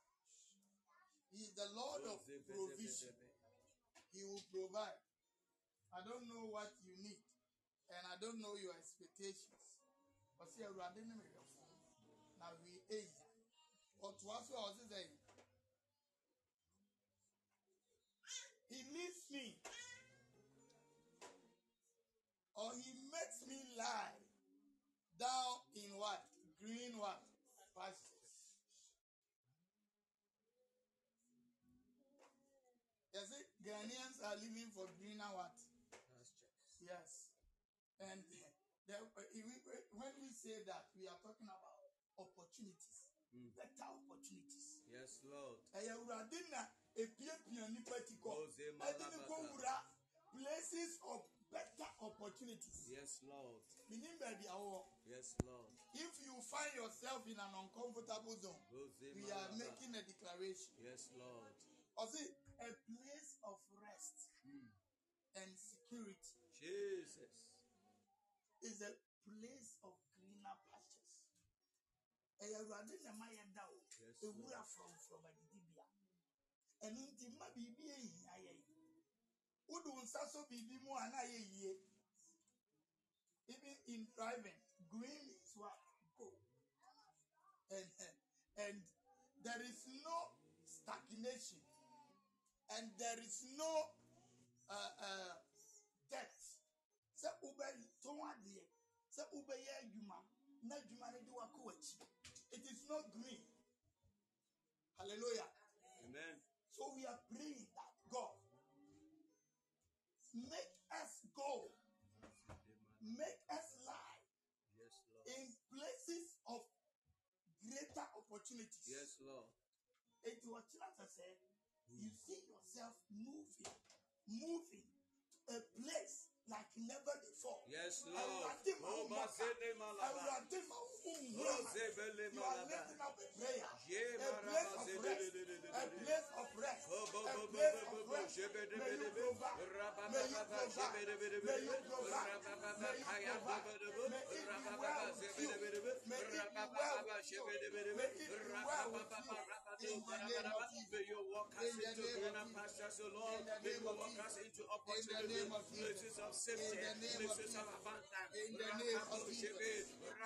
Speaker 5: He is the Lord of provision. He will provide. I don't know what you need and I don't know your expectations. Ɔsɛ Awurade ne mehwɛfoɔ na hwee ɛnhyia. Ɔtoa so a ɔse sɛ He leads me or he makes me lie down in what? Green what? Pastures. Yes, it, Ghanaians are living for greener what? Yes. And the, eh, eh, when we say that, we are talking about opportunities,
Speaker 2: Mm.
Speaker 5: better opportunities.
Speaker 2: Yes, Lord.
Speaker 5: Eh, ɛyɛ awurade na epiapia nipa ti ɛde ne kɔ
Speaker 2: malabaka.
Speaker 5: wura places of better opportunities
Speaker 2: Yes, Lord.
Speaker 5: baabi awɔ
Speaker 2: Yes, Lord.
Speaker 5: if you find yourself in an uncomfortable zone
Speaker 2: Jose
Speaker 5: we are making a declaration
Speaker 2: Yes, Lord.
Speaker 5: ɔsi a place of rest. Security
Speaker 2: Jesus.
Speaker 5: is a place of greener pastures ɛyɛ awurade na ɛma yɛ da o
Speaker 2: Yes,
Speaker 5: ewura frɔmfrɔm adidibea ɛno nti mma biribi ehia yɛn wode wo nsa so biribi mu a na ayɛ yie even in driving, green is what? Go. And, and there is no stagnation and there is no uh, uh, wobɛtɔn adeɛ, sɛ wobɛyɛ adwuma, na adwuma no de wakɔ w'akyi. It is not green. Hallelujah.
Speaker 4: Amen.
Speaker 5: So we are praying that God make us go, make us lie
Speaker 4: Yes, Lord.
Speaker 5: in places of greater opportunities.
Speaker 4: Yes, Lord.
Speaker 5: It was just I said, you hmm. see yourself moving, moving to a place like never before.
Speaker 4: Yes, Lord.
Speaker 5: Awurade ma wo mmɔka.
Speaker 4: Mazene Malaba.
Speaker 5: Awurade ma nwura.
Speaker 4: Zebele
Speaker 5: You are lifting up a prayer. A place of rest. A place of rest. A place of rest. May you provide. May you provide. May you provide. May you provide. May it be well with you. May it be well with you. May it be well with you. In the name of Jesus.
Speaker 4: May you walk us
Speaker 5: In the
Speaker 4: into
Speaker 5: name of
Speaker 4: greener
Speaker 5: Jesus.
Speaker 4: pastures, O Lord.
Speaker 5: In the
Speaker 4: May
Speaker 5: name
Speaker 4: you
Speaker 5: of
Speaker 4: walk
Speaker 5: Jesus.
Speaker 4: us into
Speaker 5: In the
Speaker 4: opportunities,
Speaker 5: name of Jesus.
Speaker 4: places of safety,
Speaker 5: In the name of
Speaker 4: places of
Speaker 5: Jesus.
Speaker 4: abundance.
Speaker 5: In the name of
Speaker 4: Rakabo
Speaker 5: Jesus.
Speaker 4: Shebe.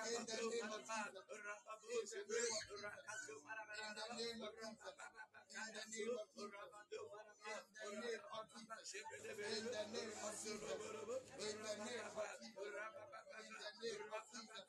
Speaker 5: In the
Speaker 4: Rabado
Speaker 5: name of
Speaker 4: Malaba.
Speaker 5: Jesus.
Speaker 4: Rababo
Speaker 5: In the
Speaker 4: Shebe.
Speaker 5: name of Jesus.
Speaker 4: Rakato
Speaker 5: In the
Speaker 4: Marabaraba.
Speaker 5: name of Jesus.
Speaker 4: Rabababa.
Speaker 5: In the name of Jesus.
Speaker 4: Rabado Maraba.
Speaker 5: In the name of
Speaker 4: Rabababa.
Speaker 5: Jesus.
Speaker 4: Shebedebe.
Speaker 5: In the name of Jesus.
Speaker 4: Rasoloborobo.
Speaker 5: In the name of
Speaker 4: Rabababa.
Speaker 5: Jesus.
Speaker 4: Rabababa.
Speaker 5: In the name of Jesus.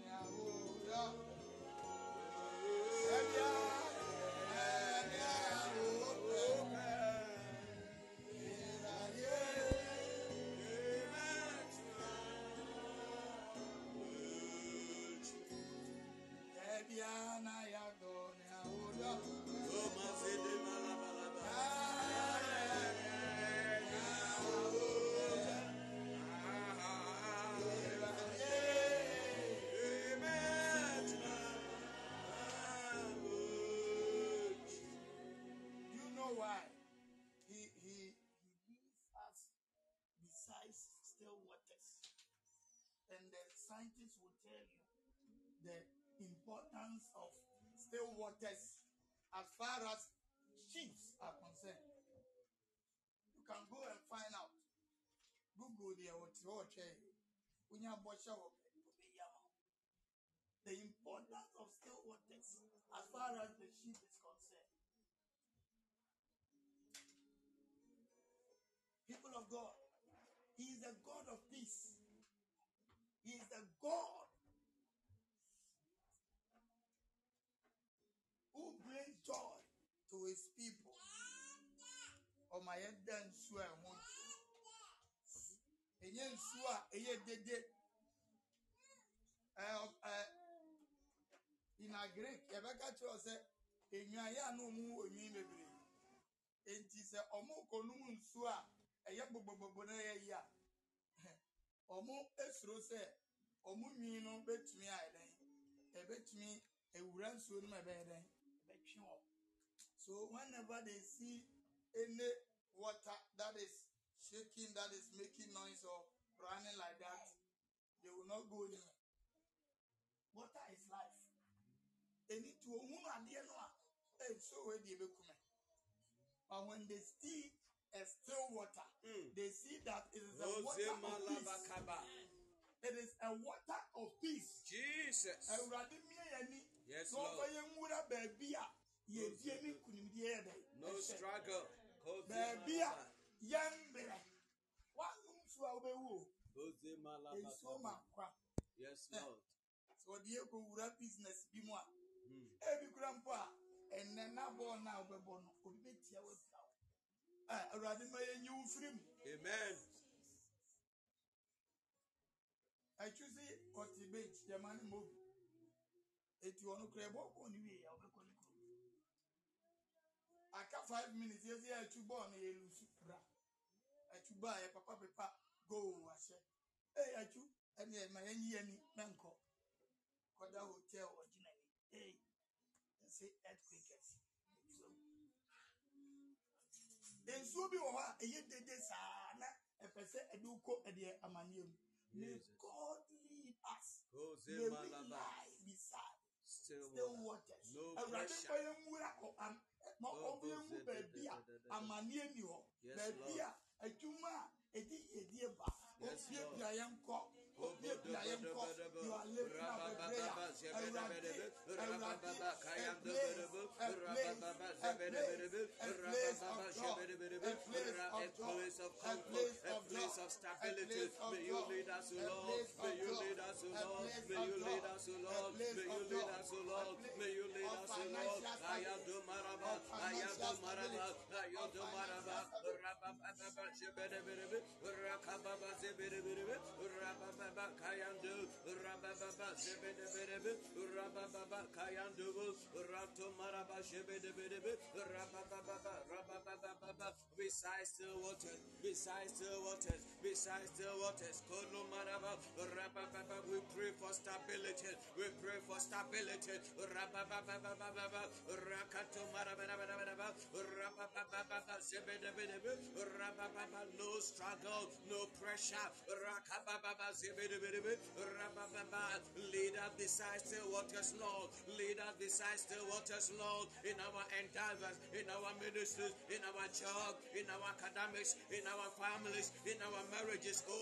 Speaker 5: You scientists will tell you the importance of still waters as far as ships are concerned. You can go and find out. Google the eh? eh? the importance of still waters as far as the ship God. Who brings joy to His people. Oh my head then swear ɛnyɛ nsuo a ɛyɛ dede. Ɛɛ ɛɛ in a greek yɛbɛka kyerɛ sɛ enwan yɛ ano mu wɔ nwin bebree. Enti sɛ ɔmo kɔnum nsuo a ɛyɛ gbogbogbogbo na ɛyɛ yi a. Ɔmo esuro sɛ ɔmo nwin no betumi ayɛ dɛn? Ɛbɛtumi ewura nsuo no mu ɛbɛyɛ dɛn? Ɛbɛtwe wɔ. So whenever they see any water that is shaking that is making noise or running like that they will not go near. Water is life. Eni tí ohun adeɛ no a ɛyɛ so wɔ edi ebekum but when they see a still water
Speaker 4: Mm.
Speaker 5: they see that it is a water of peace. It is a water of peace
Speaker 4: Jesus.
Speaker 5: awurade mie yɛn ni
Speaker 4: Yes,
Speaker 5: na ɔfɔ
Speaker 4: Lord.
Speaker 5: yɛn nwura baabi a yɛdie ne nkunimdie yɛ dɛ
Speaker 4: No struggle. Ose
Speaker 5: baabi a
Speaker 4: malaba.
Speaker 5: yɛn mmerɛ wanom nsuo a wobɛwu o
Speaker 4: Ose
Speaker 5: nsuo ma
Speaker 4: malabakaba.
Speaker 5: nkwa
Speaker 4: Yes, Lord.
Speaker 5: sɛ ɔde yɛ kɔwura business bi mu a
Speaker 4: Mm.
Speaker 5: ebi kura mpo a ɛnɛ na bɔɔl na wobɛbɔ no obi bɛtia wapira wo ɛ awurade ma yɛnyi wo firi mu
Speaker 4: Amen.
Speaker 5: Kɔte bench yɛma ne ma obi eti ɔno kura ɛbɔ bɔɔl no wie a ɔbɛkɔ ne kurom aka five minutes yɛsi atwi bɔɔl no yɛ lusu pra atu baa yɛ papa pepa goo ahyɛ ee atu ɛne ɛma yɛn yi ani mɛnkɔ kɔda hotel ɔgyina ni ee ɛsɛ earthquake ɛsi etu ewu nsuo bi wɔ hɔ a ɛyɛ dede saa na ɛpɛ sɛ ɛde kɔ ɛdeɛ amaneɛ mu may
Speaker 2: Jesus.
Speaker 5: God lead us
Speaker 2: Jose
Speaker 5: may we
Speaker 2: Malaba.
Speaker 5: lie beside
Speaker 2: Still
Speaker 5: still
Speaker 2: water.
Speaker 5: waters
Speaker 2: No
Speaker 5: awurade
Speaker 2: pressure.
Speaker 5: mfa yɛn nwura kɔ am ma
Speaker 2: Oh,
Speaker 5: ɔmo yɛn hu
Speaker 2: Jose
Speaker 5: baabi a
Speaker 2: da- da- da- da- da.
Speaker 5: amaneɛ ni hɔ
Speaker 2: Yes,
Speaker 5: baabi
Speaker 2: Lord.
Speaker 5: a adwuma a ɛdi yɛdie ba
Speaker 2: Yes,
Speaker 5: opie
Speaker 2: Lord.
Speaker 5: bia yɛn kɔ opie bia yɛn kɔ you are lifting up a prayer awurade awurade a place a place a place a place of God a place of joy a place of
Speaker 2: comfort, a
Speaker 5: joy
Speaker 2: place of stability. May you lead us, O Lord. May you lead us, O Lord. May you lead us, O Lord. May you lead us, O Lord. May you lead us, O Lord. Ayado maraba, ayado maraba, ayado maraba. Rabababa shebedebedebe, rakababa zebedebedebe, rabababa kayando, rabababa zebedebedebe, rabababa kayando, rato maraba shebedebedebe, rabababa, rabababa. Besides still waters, besides still waters, besides still waters, kono maraba, rabababa. We pray for stability. We pray for stability. Rabababa, rakato maraba, rabababa, zebedebedebe, rabababa. No struggle, no pressure. Rakababa, rabababa. Lead us beside still waters, Lord. Lead us beside still waters, Lord. In our endeavors, in our ministries, in our job, in our academics, in our families, in our marriages. Oh,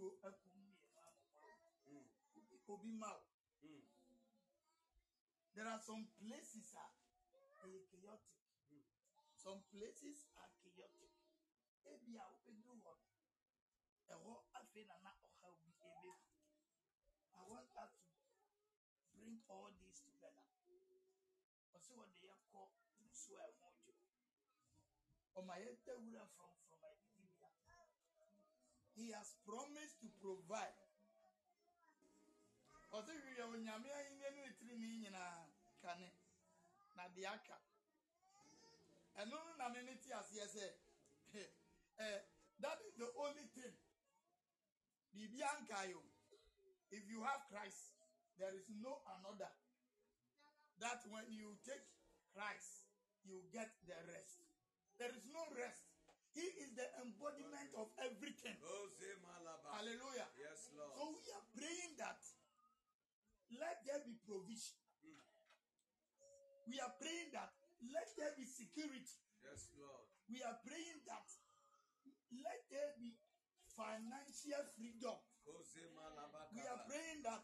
Speaker 5: amomɔ obi ma o
Speaker 2: Mm.
Speaker 5: there are some places a ɛyɛ chaotic. Some places are chaotic. Ebi a wobɛduru hɔ ɛhɔ afei na na ɔhaw ɛbɛku i want us to bring all this together. Ɔsɛ wɔde yɛkɔ nsuo a ɛho dwo ɔma yɛda wura from he has promised to provide. Ɔsɛ hwehwɛ onyame ahenni ne ne tirinwi nyinaa kane na deɛ aka. Ɛno no na me ne te aseɛ sɛ that is the only thing. Biribi ankae o if you have christ there is no another. That when you take christ you get the rest. There is no rest he is the embodiment of everything hallelujah
Speaker 2: Yes, Lord.
Speaker 5: so we are praying that let there be provision. Hmm. We are praying that let there be security.
Speaker 2: Yes, Lord.
Speaker 5: We are praying that let there be financial freedom. We are praying that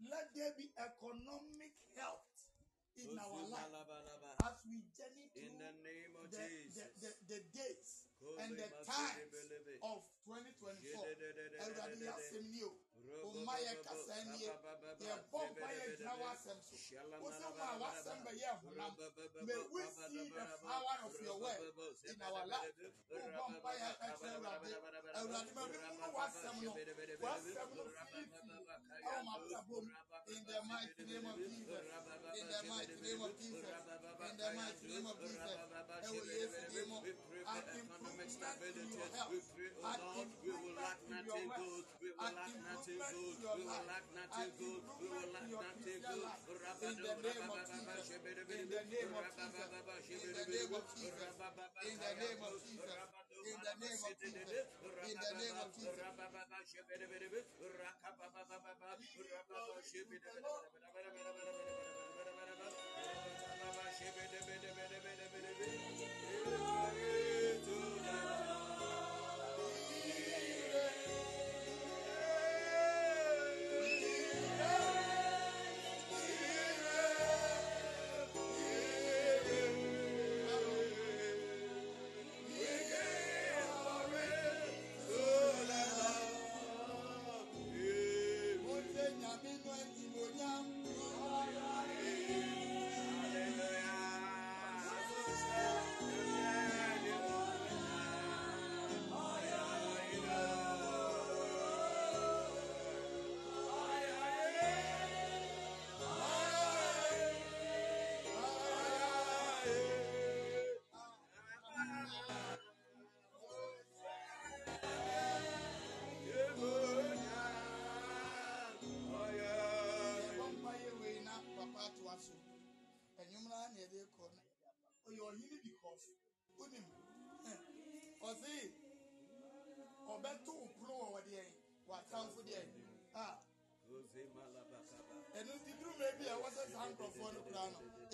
Speaker 5: let there be economic health in our life as we journey
Speaker 2: In
Speaker 5: through
Speaker 2: the name of
Speaker 5: the, the, the, the days and the times of 2024. Awurade yɛ asɛm ni o. Ɔmma yɛ kasa nie. Yɛbɔ mpa yɛ gyina w'asɛm so. Wosɛ ma w'asɛm bɛyɛ honam. May we see the power of your word in our life. Wobɔ mpa yɛ ɛkyerɛ Awurade. Awurade ma bi mu w'asɛm no. W'asɛm no firi. Ɛwɔ m'abrabɔ mu. In the mighty name of Jesus. In the mighty name of Jesus. In the mighty name of Jesus. Ɛwɔ Yesu din mu.
Speaker 2: We pray
Speaker 5: An
Speaker 2: for economic
Speaker 5: improvement in your health.
Speaker 2: We pray,
Speaker 5: An
Speaker 2: Lord, we will lack
Speaker 5: improvement in your wealth.
Speaker 2: good. We will
Speaker 5: An
Speaker 2: lack nothing
Speaker 5: improvement
Speaker 2: good. We will
Speaker 5: life.
Speaker 2: lack
Speaker 5: An
Speaker 2: nothing good. We will
Speaker 5: improvement
Speaker 2: lack
Speaker 5: in your
Speaker 2: nothing
Speaker 5: Christian
Speaker 2: good.
Speaker 5: life. In
Speaker 2: Rabado,
Speaker 5: the name of Jesus. In the name of Jesus. In the name of Jesus. In the name of Jesus. In the name of Jesus. In the name of Jesus.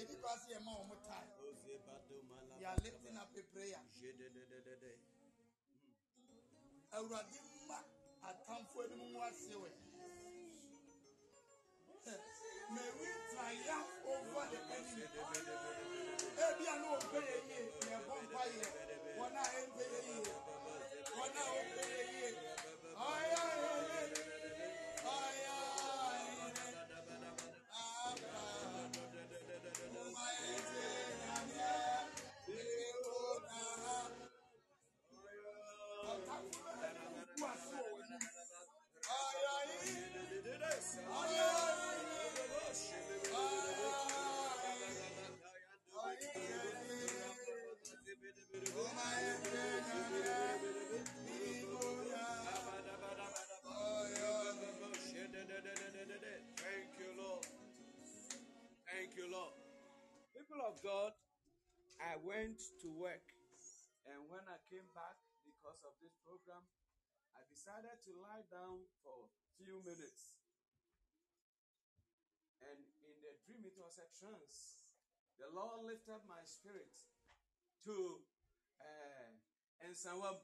Speaker 5: Yɛma wɔn tae they are lifting up a prayer. Awurade ma atamfo may we triumph over the enemy
Speaker 2: went to work, and when I came back because of this program, I decided to lie down for few minutes. And in the dream, it was a trance. The Lord lifted my spirit to uh, Ensawam.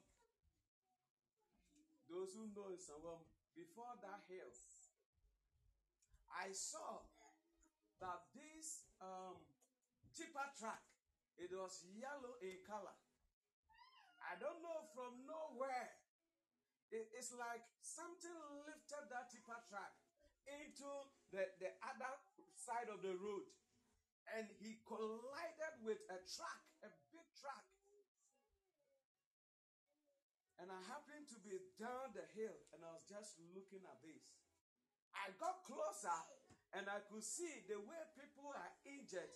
Speaker 2: Those who know Ensawam, before that hill, I saw that this um, tipper track, it was yellow in color. I don't know from nowhere. It- it's like something lifted that tipper track into the, the other side of the road. And he collided with a truck, a big truck. And I happened to be down the hill and I was just looking at this. I got closer and I could see the way people are injured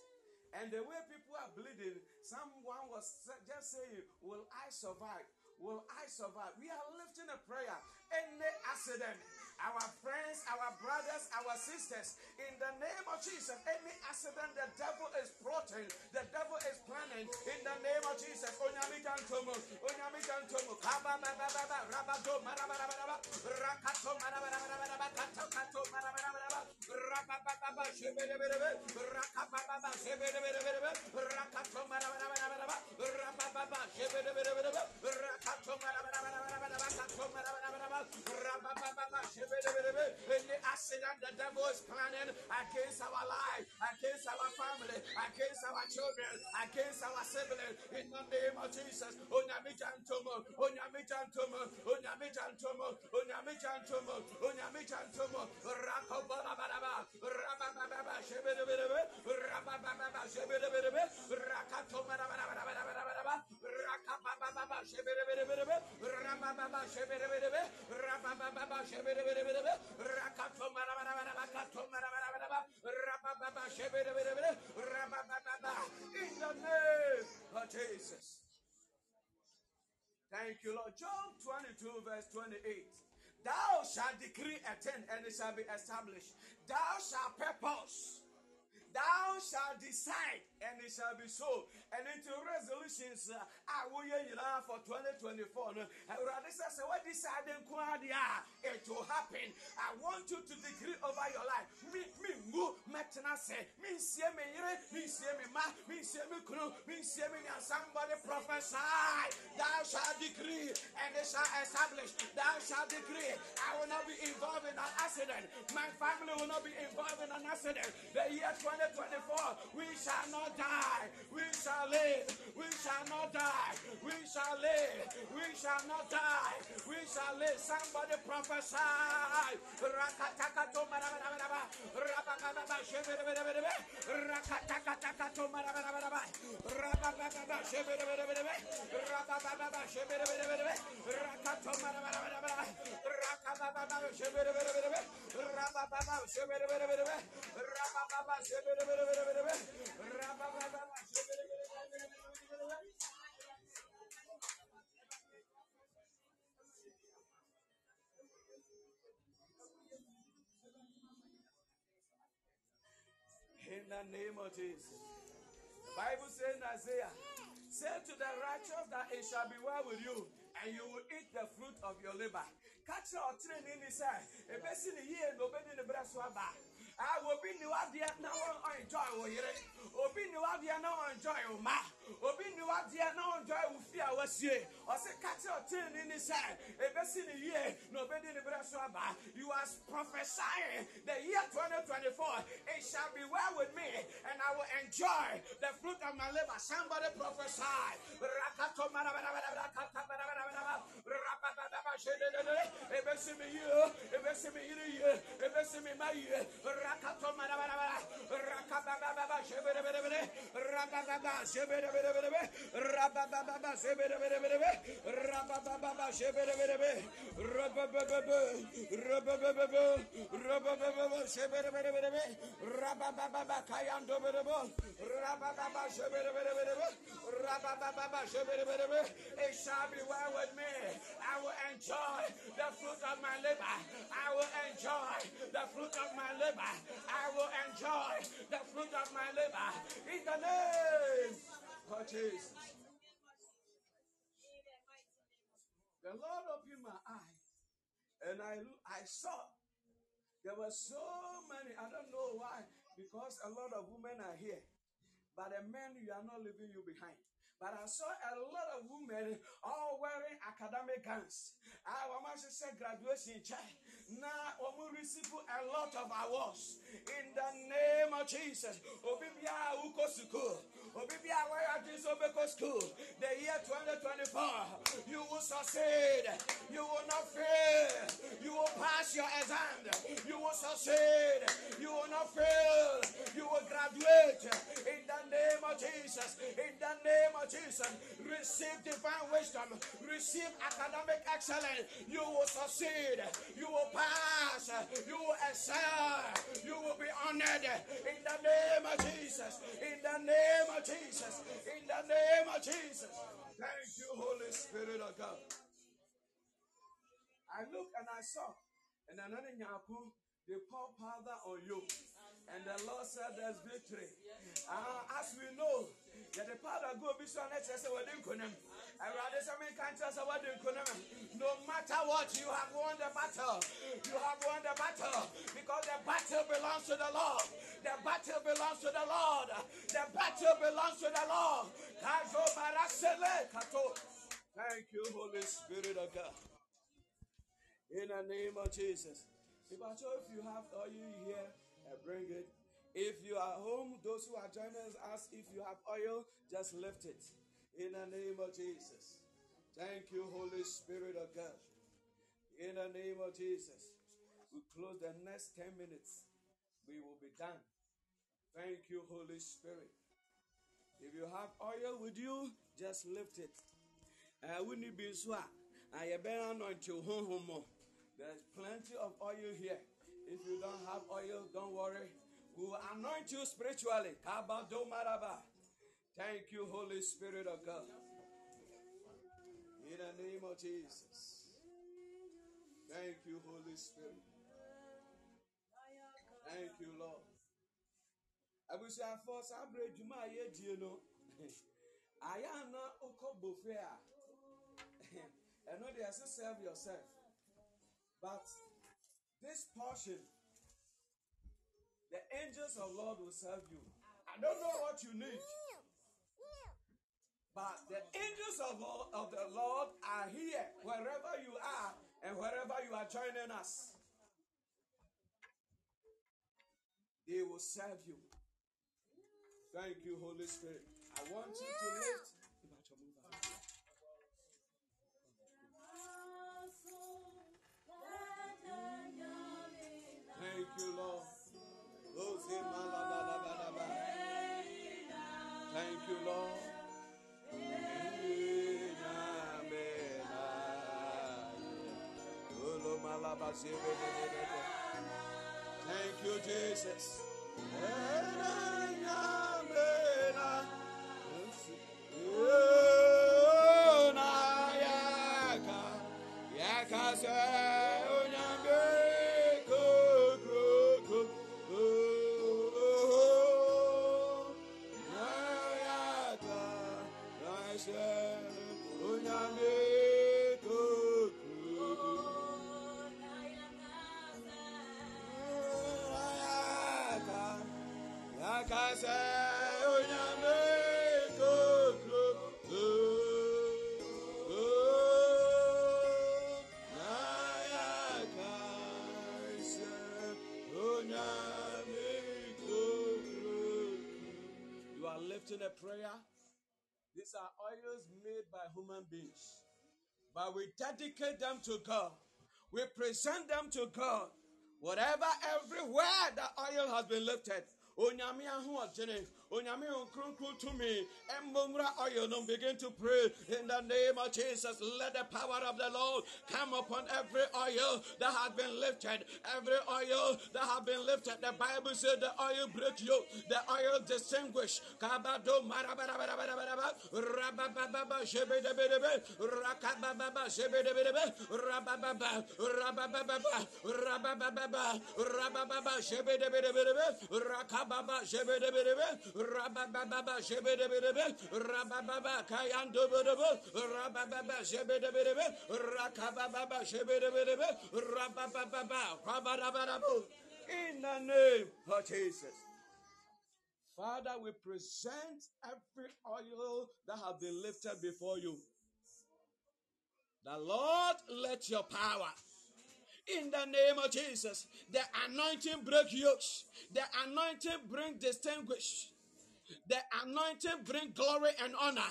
Speaker 2: and the way people are bleeding. Someone was just saying, Will I survive? Will I survive? We are lifting a prayer. Any accident, our friends, our brothers, our sisters, in the name of Jesus, any accident the devil is plotting, the devil is planning, in the name of Jesus. Onyami jantomo, onyami jantomo, kaba ba ba ba ba, rabato maraba raba raba, rakato maraba raba raba raba, kato kato maraba raba raba, raba ba ba ba, shebere bere bere, rakaba ba ba, shebere bere bere bere, rakato maraba raba raba raba, raba ba ba, shebere bere bere bere, rakato maraba Any accident the devil is planning against our life, against our family, against our children, against our siblings, in the name of Jesus. Onyami jantomo, onyami jantomo, onyami jantomo, onyami jantomo, onyami jantomo, rakobara baraba, rabababa, shebedebedebe, rabababa, shebedebedebe, rakatomara baraba, baraba, in the name of Jesus. Thank you, Lord. Job 22, verse 28. Thou shalt decree a thing and it shall be established. Thou shalt purpose. Thou shalt decide, and it shall be so. And into resolutions, uh, I will you for 2024. Uh, Rather, say, what decide it will happen. I want you to decree over your life. Me, me, mu, metna say, me, see me, me, see me, ma, me, see me, crew, me, see me, somebody prophesy. Thou shalt decree, and it shall establish. Thou shalt decree, I will not be involved in an accident. My family will not be involved in an accident. The year 20. 2024, we shall not die. We shall live. We shall not die. We shall live. We shall not die. We shall live. Somebody prophesy. Rakatakato marabaraba. Rabakababa shebebebebebe. In the name of Jesus. The Bible says in Isaiah, Say to the righteous that it shall be well with you, and you will eat the fruit of your labor. Catch your train in his eye. A person here, nobody in the breast, Ah, obi ni wadeɛ na wɔn enjoy wɔ yere obi ni wadeɛ na wɔn enjoy wɔ ma. obi ni wadeɛ na ɔndɔɛ wo fi a wasie ɔsi kati ɔtɛn ni ni sɛ ebesi ni yie na obedi ni bere so aba. You are prophesying the year twenty twenty four it shall be well with me and I will enjoy the fruit of my labor. Somebody prophesy. Rakato mi mi mi rakato. I will enjoy the fruit of my labor. I will enjoy the fruit of my labor. In the name Jesus the Lord opened my eyes, and I I saw there were so many I don't know why because a lot of women are here but the men you are not leaving you behind but I saw a lot of women all wearing academic gowns. I want to say graduation check. Now, we receive a lot of awards in the name of Jesus. Obibia uko school. Obibia where is Obeko school. The year 2024, you will succeed. You will not fail. You will pass your exam. You will succeed. You will not fail. You will graduate in the name of Jesus. In the name of Jesus. Receive divine wisdom. Receive academic excellence. You will succeed. You will pass. You will excel. You will be honored in the name of Jesus. In the name of Jesus. In the name of Jesus. Thank you, Holy Spirit of God. I looked and I saw, and another nyaku, they pour powder on you. And the Lord said there's victory. Uh, as we know, that the powder go be so next as we didn't come. I rather some countries are what didn't. No matter what, you have won the battle. You have won the battle because the battle belongs to the Lord. The battle belongs to the Lord. The battle belongs to the Lord. Thank you, Holy Spirit of God. In the name of Jesus. If I if you have oil here, uh, bring it. If you are home, those who are joining us, ask if you have oil, just lift it. In the name of Jesus. Thank you, Holy Spirit of God. In the name of Jesus. We close the next 10 minutes. We will be done. Thank you, Holy Spirit. If you have oil with you, just lift it. Uh, we need be swa. I better anoint you. There's plenty of oil here. If you don't have oil, don't worry. We will anoint you spiritually. Thank you, Holy Spirit of God. In the name of Jesus. Thank you, Holy Spirit. Thank you, Lord. Abusuafo saa abere dwuma a yɛdie no ayɛ ana wokɔ bofe a ɛno deɛ ɛsɛ serve yourself but this portion The angels of Lord will serve you. I don't know what you need. But the angels of, of the Lord are here wherever you are and wherever you are joining us. They will serve you. Thank you, Holy Spirit. I want you to lift. Thank you, Lord. Thank you, Lord. Thank you, Jesus. Prayer. These are oils made by human beings. But we dedicate them to God. We present them to God. Whatever, everywhere the oil has been lifted, onyame nkronkron tumi mmomra oil no begin to pray. In the name of jesus let the power of the lord come upon every oil that has been lifted. Every oil that has been lifted. The bible said the oil break you the oil distinguish. Kabado marabarabarabarabaraba In the name of Jesus. Father, we present every oil that have been lifted before you. The Lord, let your power in the name of Jesus. The anointing break yokes. The anointing bring distinguish. The anointing bring glory and honor.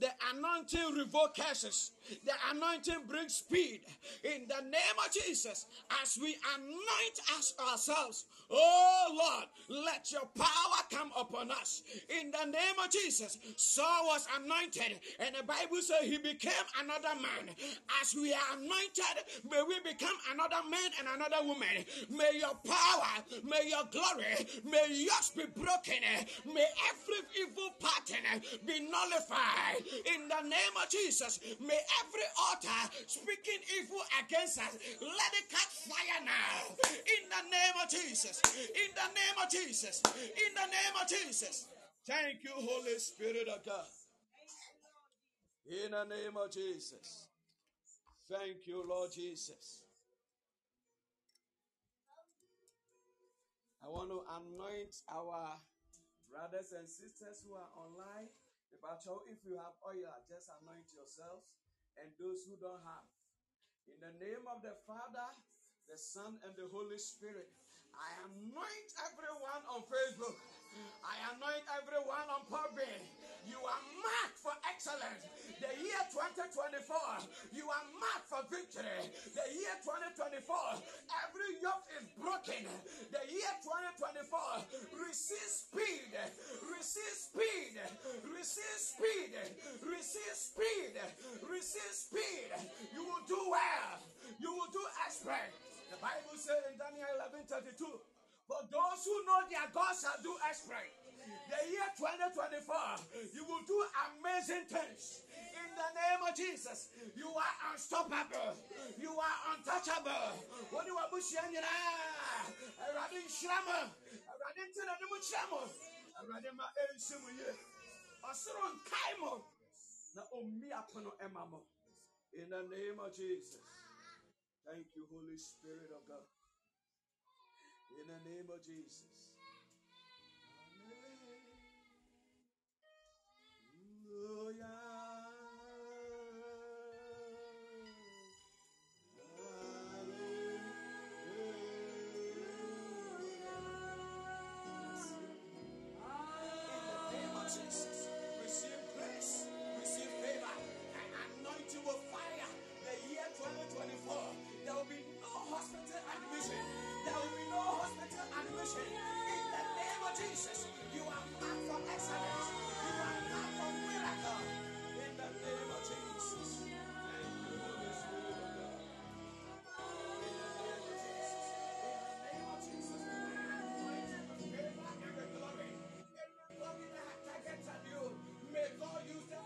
Speaker 2: The anointing revoke curses. The anointing brings speed. In the name of Jesus, as we anoint us ourselves, oh Lord, let your power come upon us. In the name of Jesus, Saul was anointed, and the Bible says he became another man. As we are anointed, may we become another man and another woman. May your power, may your glory, may yours be broken. May every evil pattern be nullified. In the name of Jesus, may every altar speaking evil against us, let it catch fire now. In the name of Jesus. In the name of Jesus. In the name of Jesus. Thank you, Holy Spirit of God. In the name of Jesus. Thank you, Lord Jesus. I want to anoint our brothers and sisters who are online. If you have oil, just anoint yourselves and those who don't have. In the name of the Father, the Son, and the Holy Spirit, I anoint everyone on Facebook. I anoint everyone on Podbean. You are marked for excellence. The year 2024, you are marked for victory. The year 2024, every yoke is broken. The year 2024, receive speed, receive speed, receive speed, receive speed, receive speed. You will do well. You will do expert. The Bible says in Daniel 11 32, for those who know their God shall do exploit. The year 2024, you will do amazing things. In the name of Jesus, you are unstoppable. You are untouchable. What do you want to say? Radin Shrama, Radin Tinamu Chamo, Radin Ma Elsimu Ye, Osron Kaimo, Na Omi Apono Emamo. In the name of Jesus. Thank you, Holy Spirit of God. In the name of Jesus. In the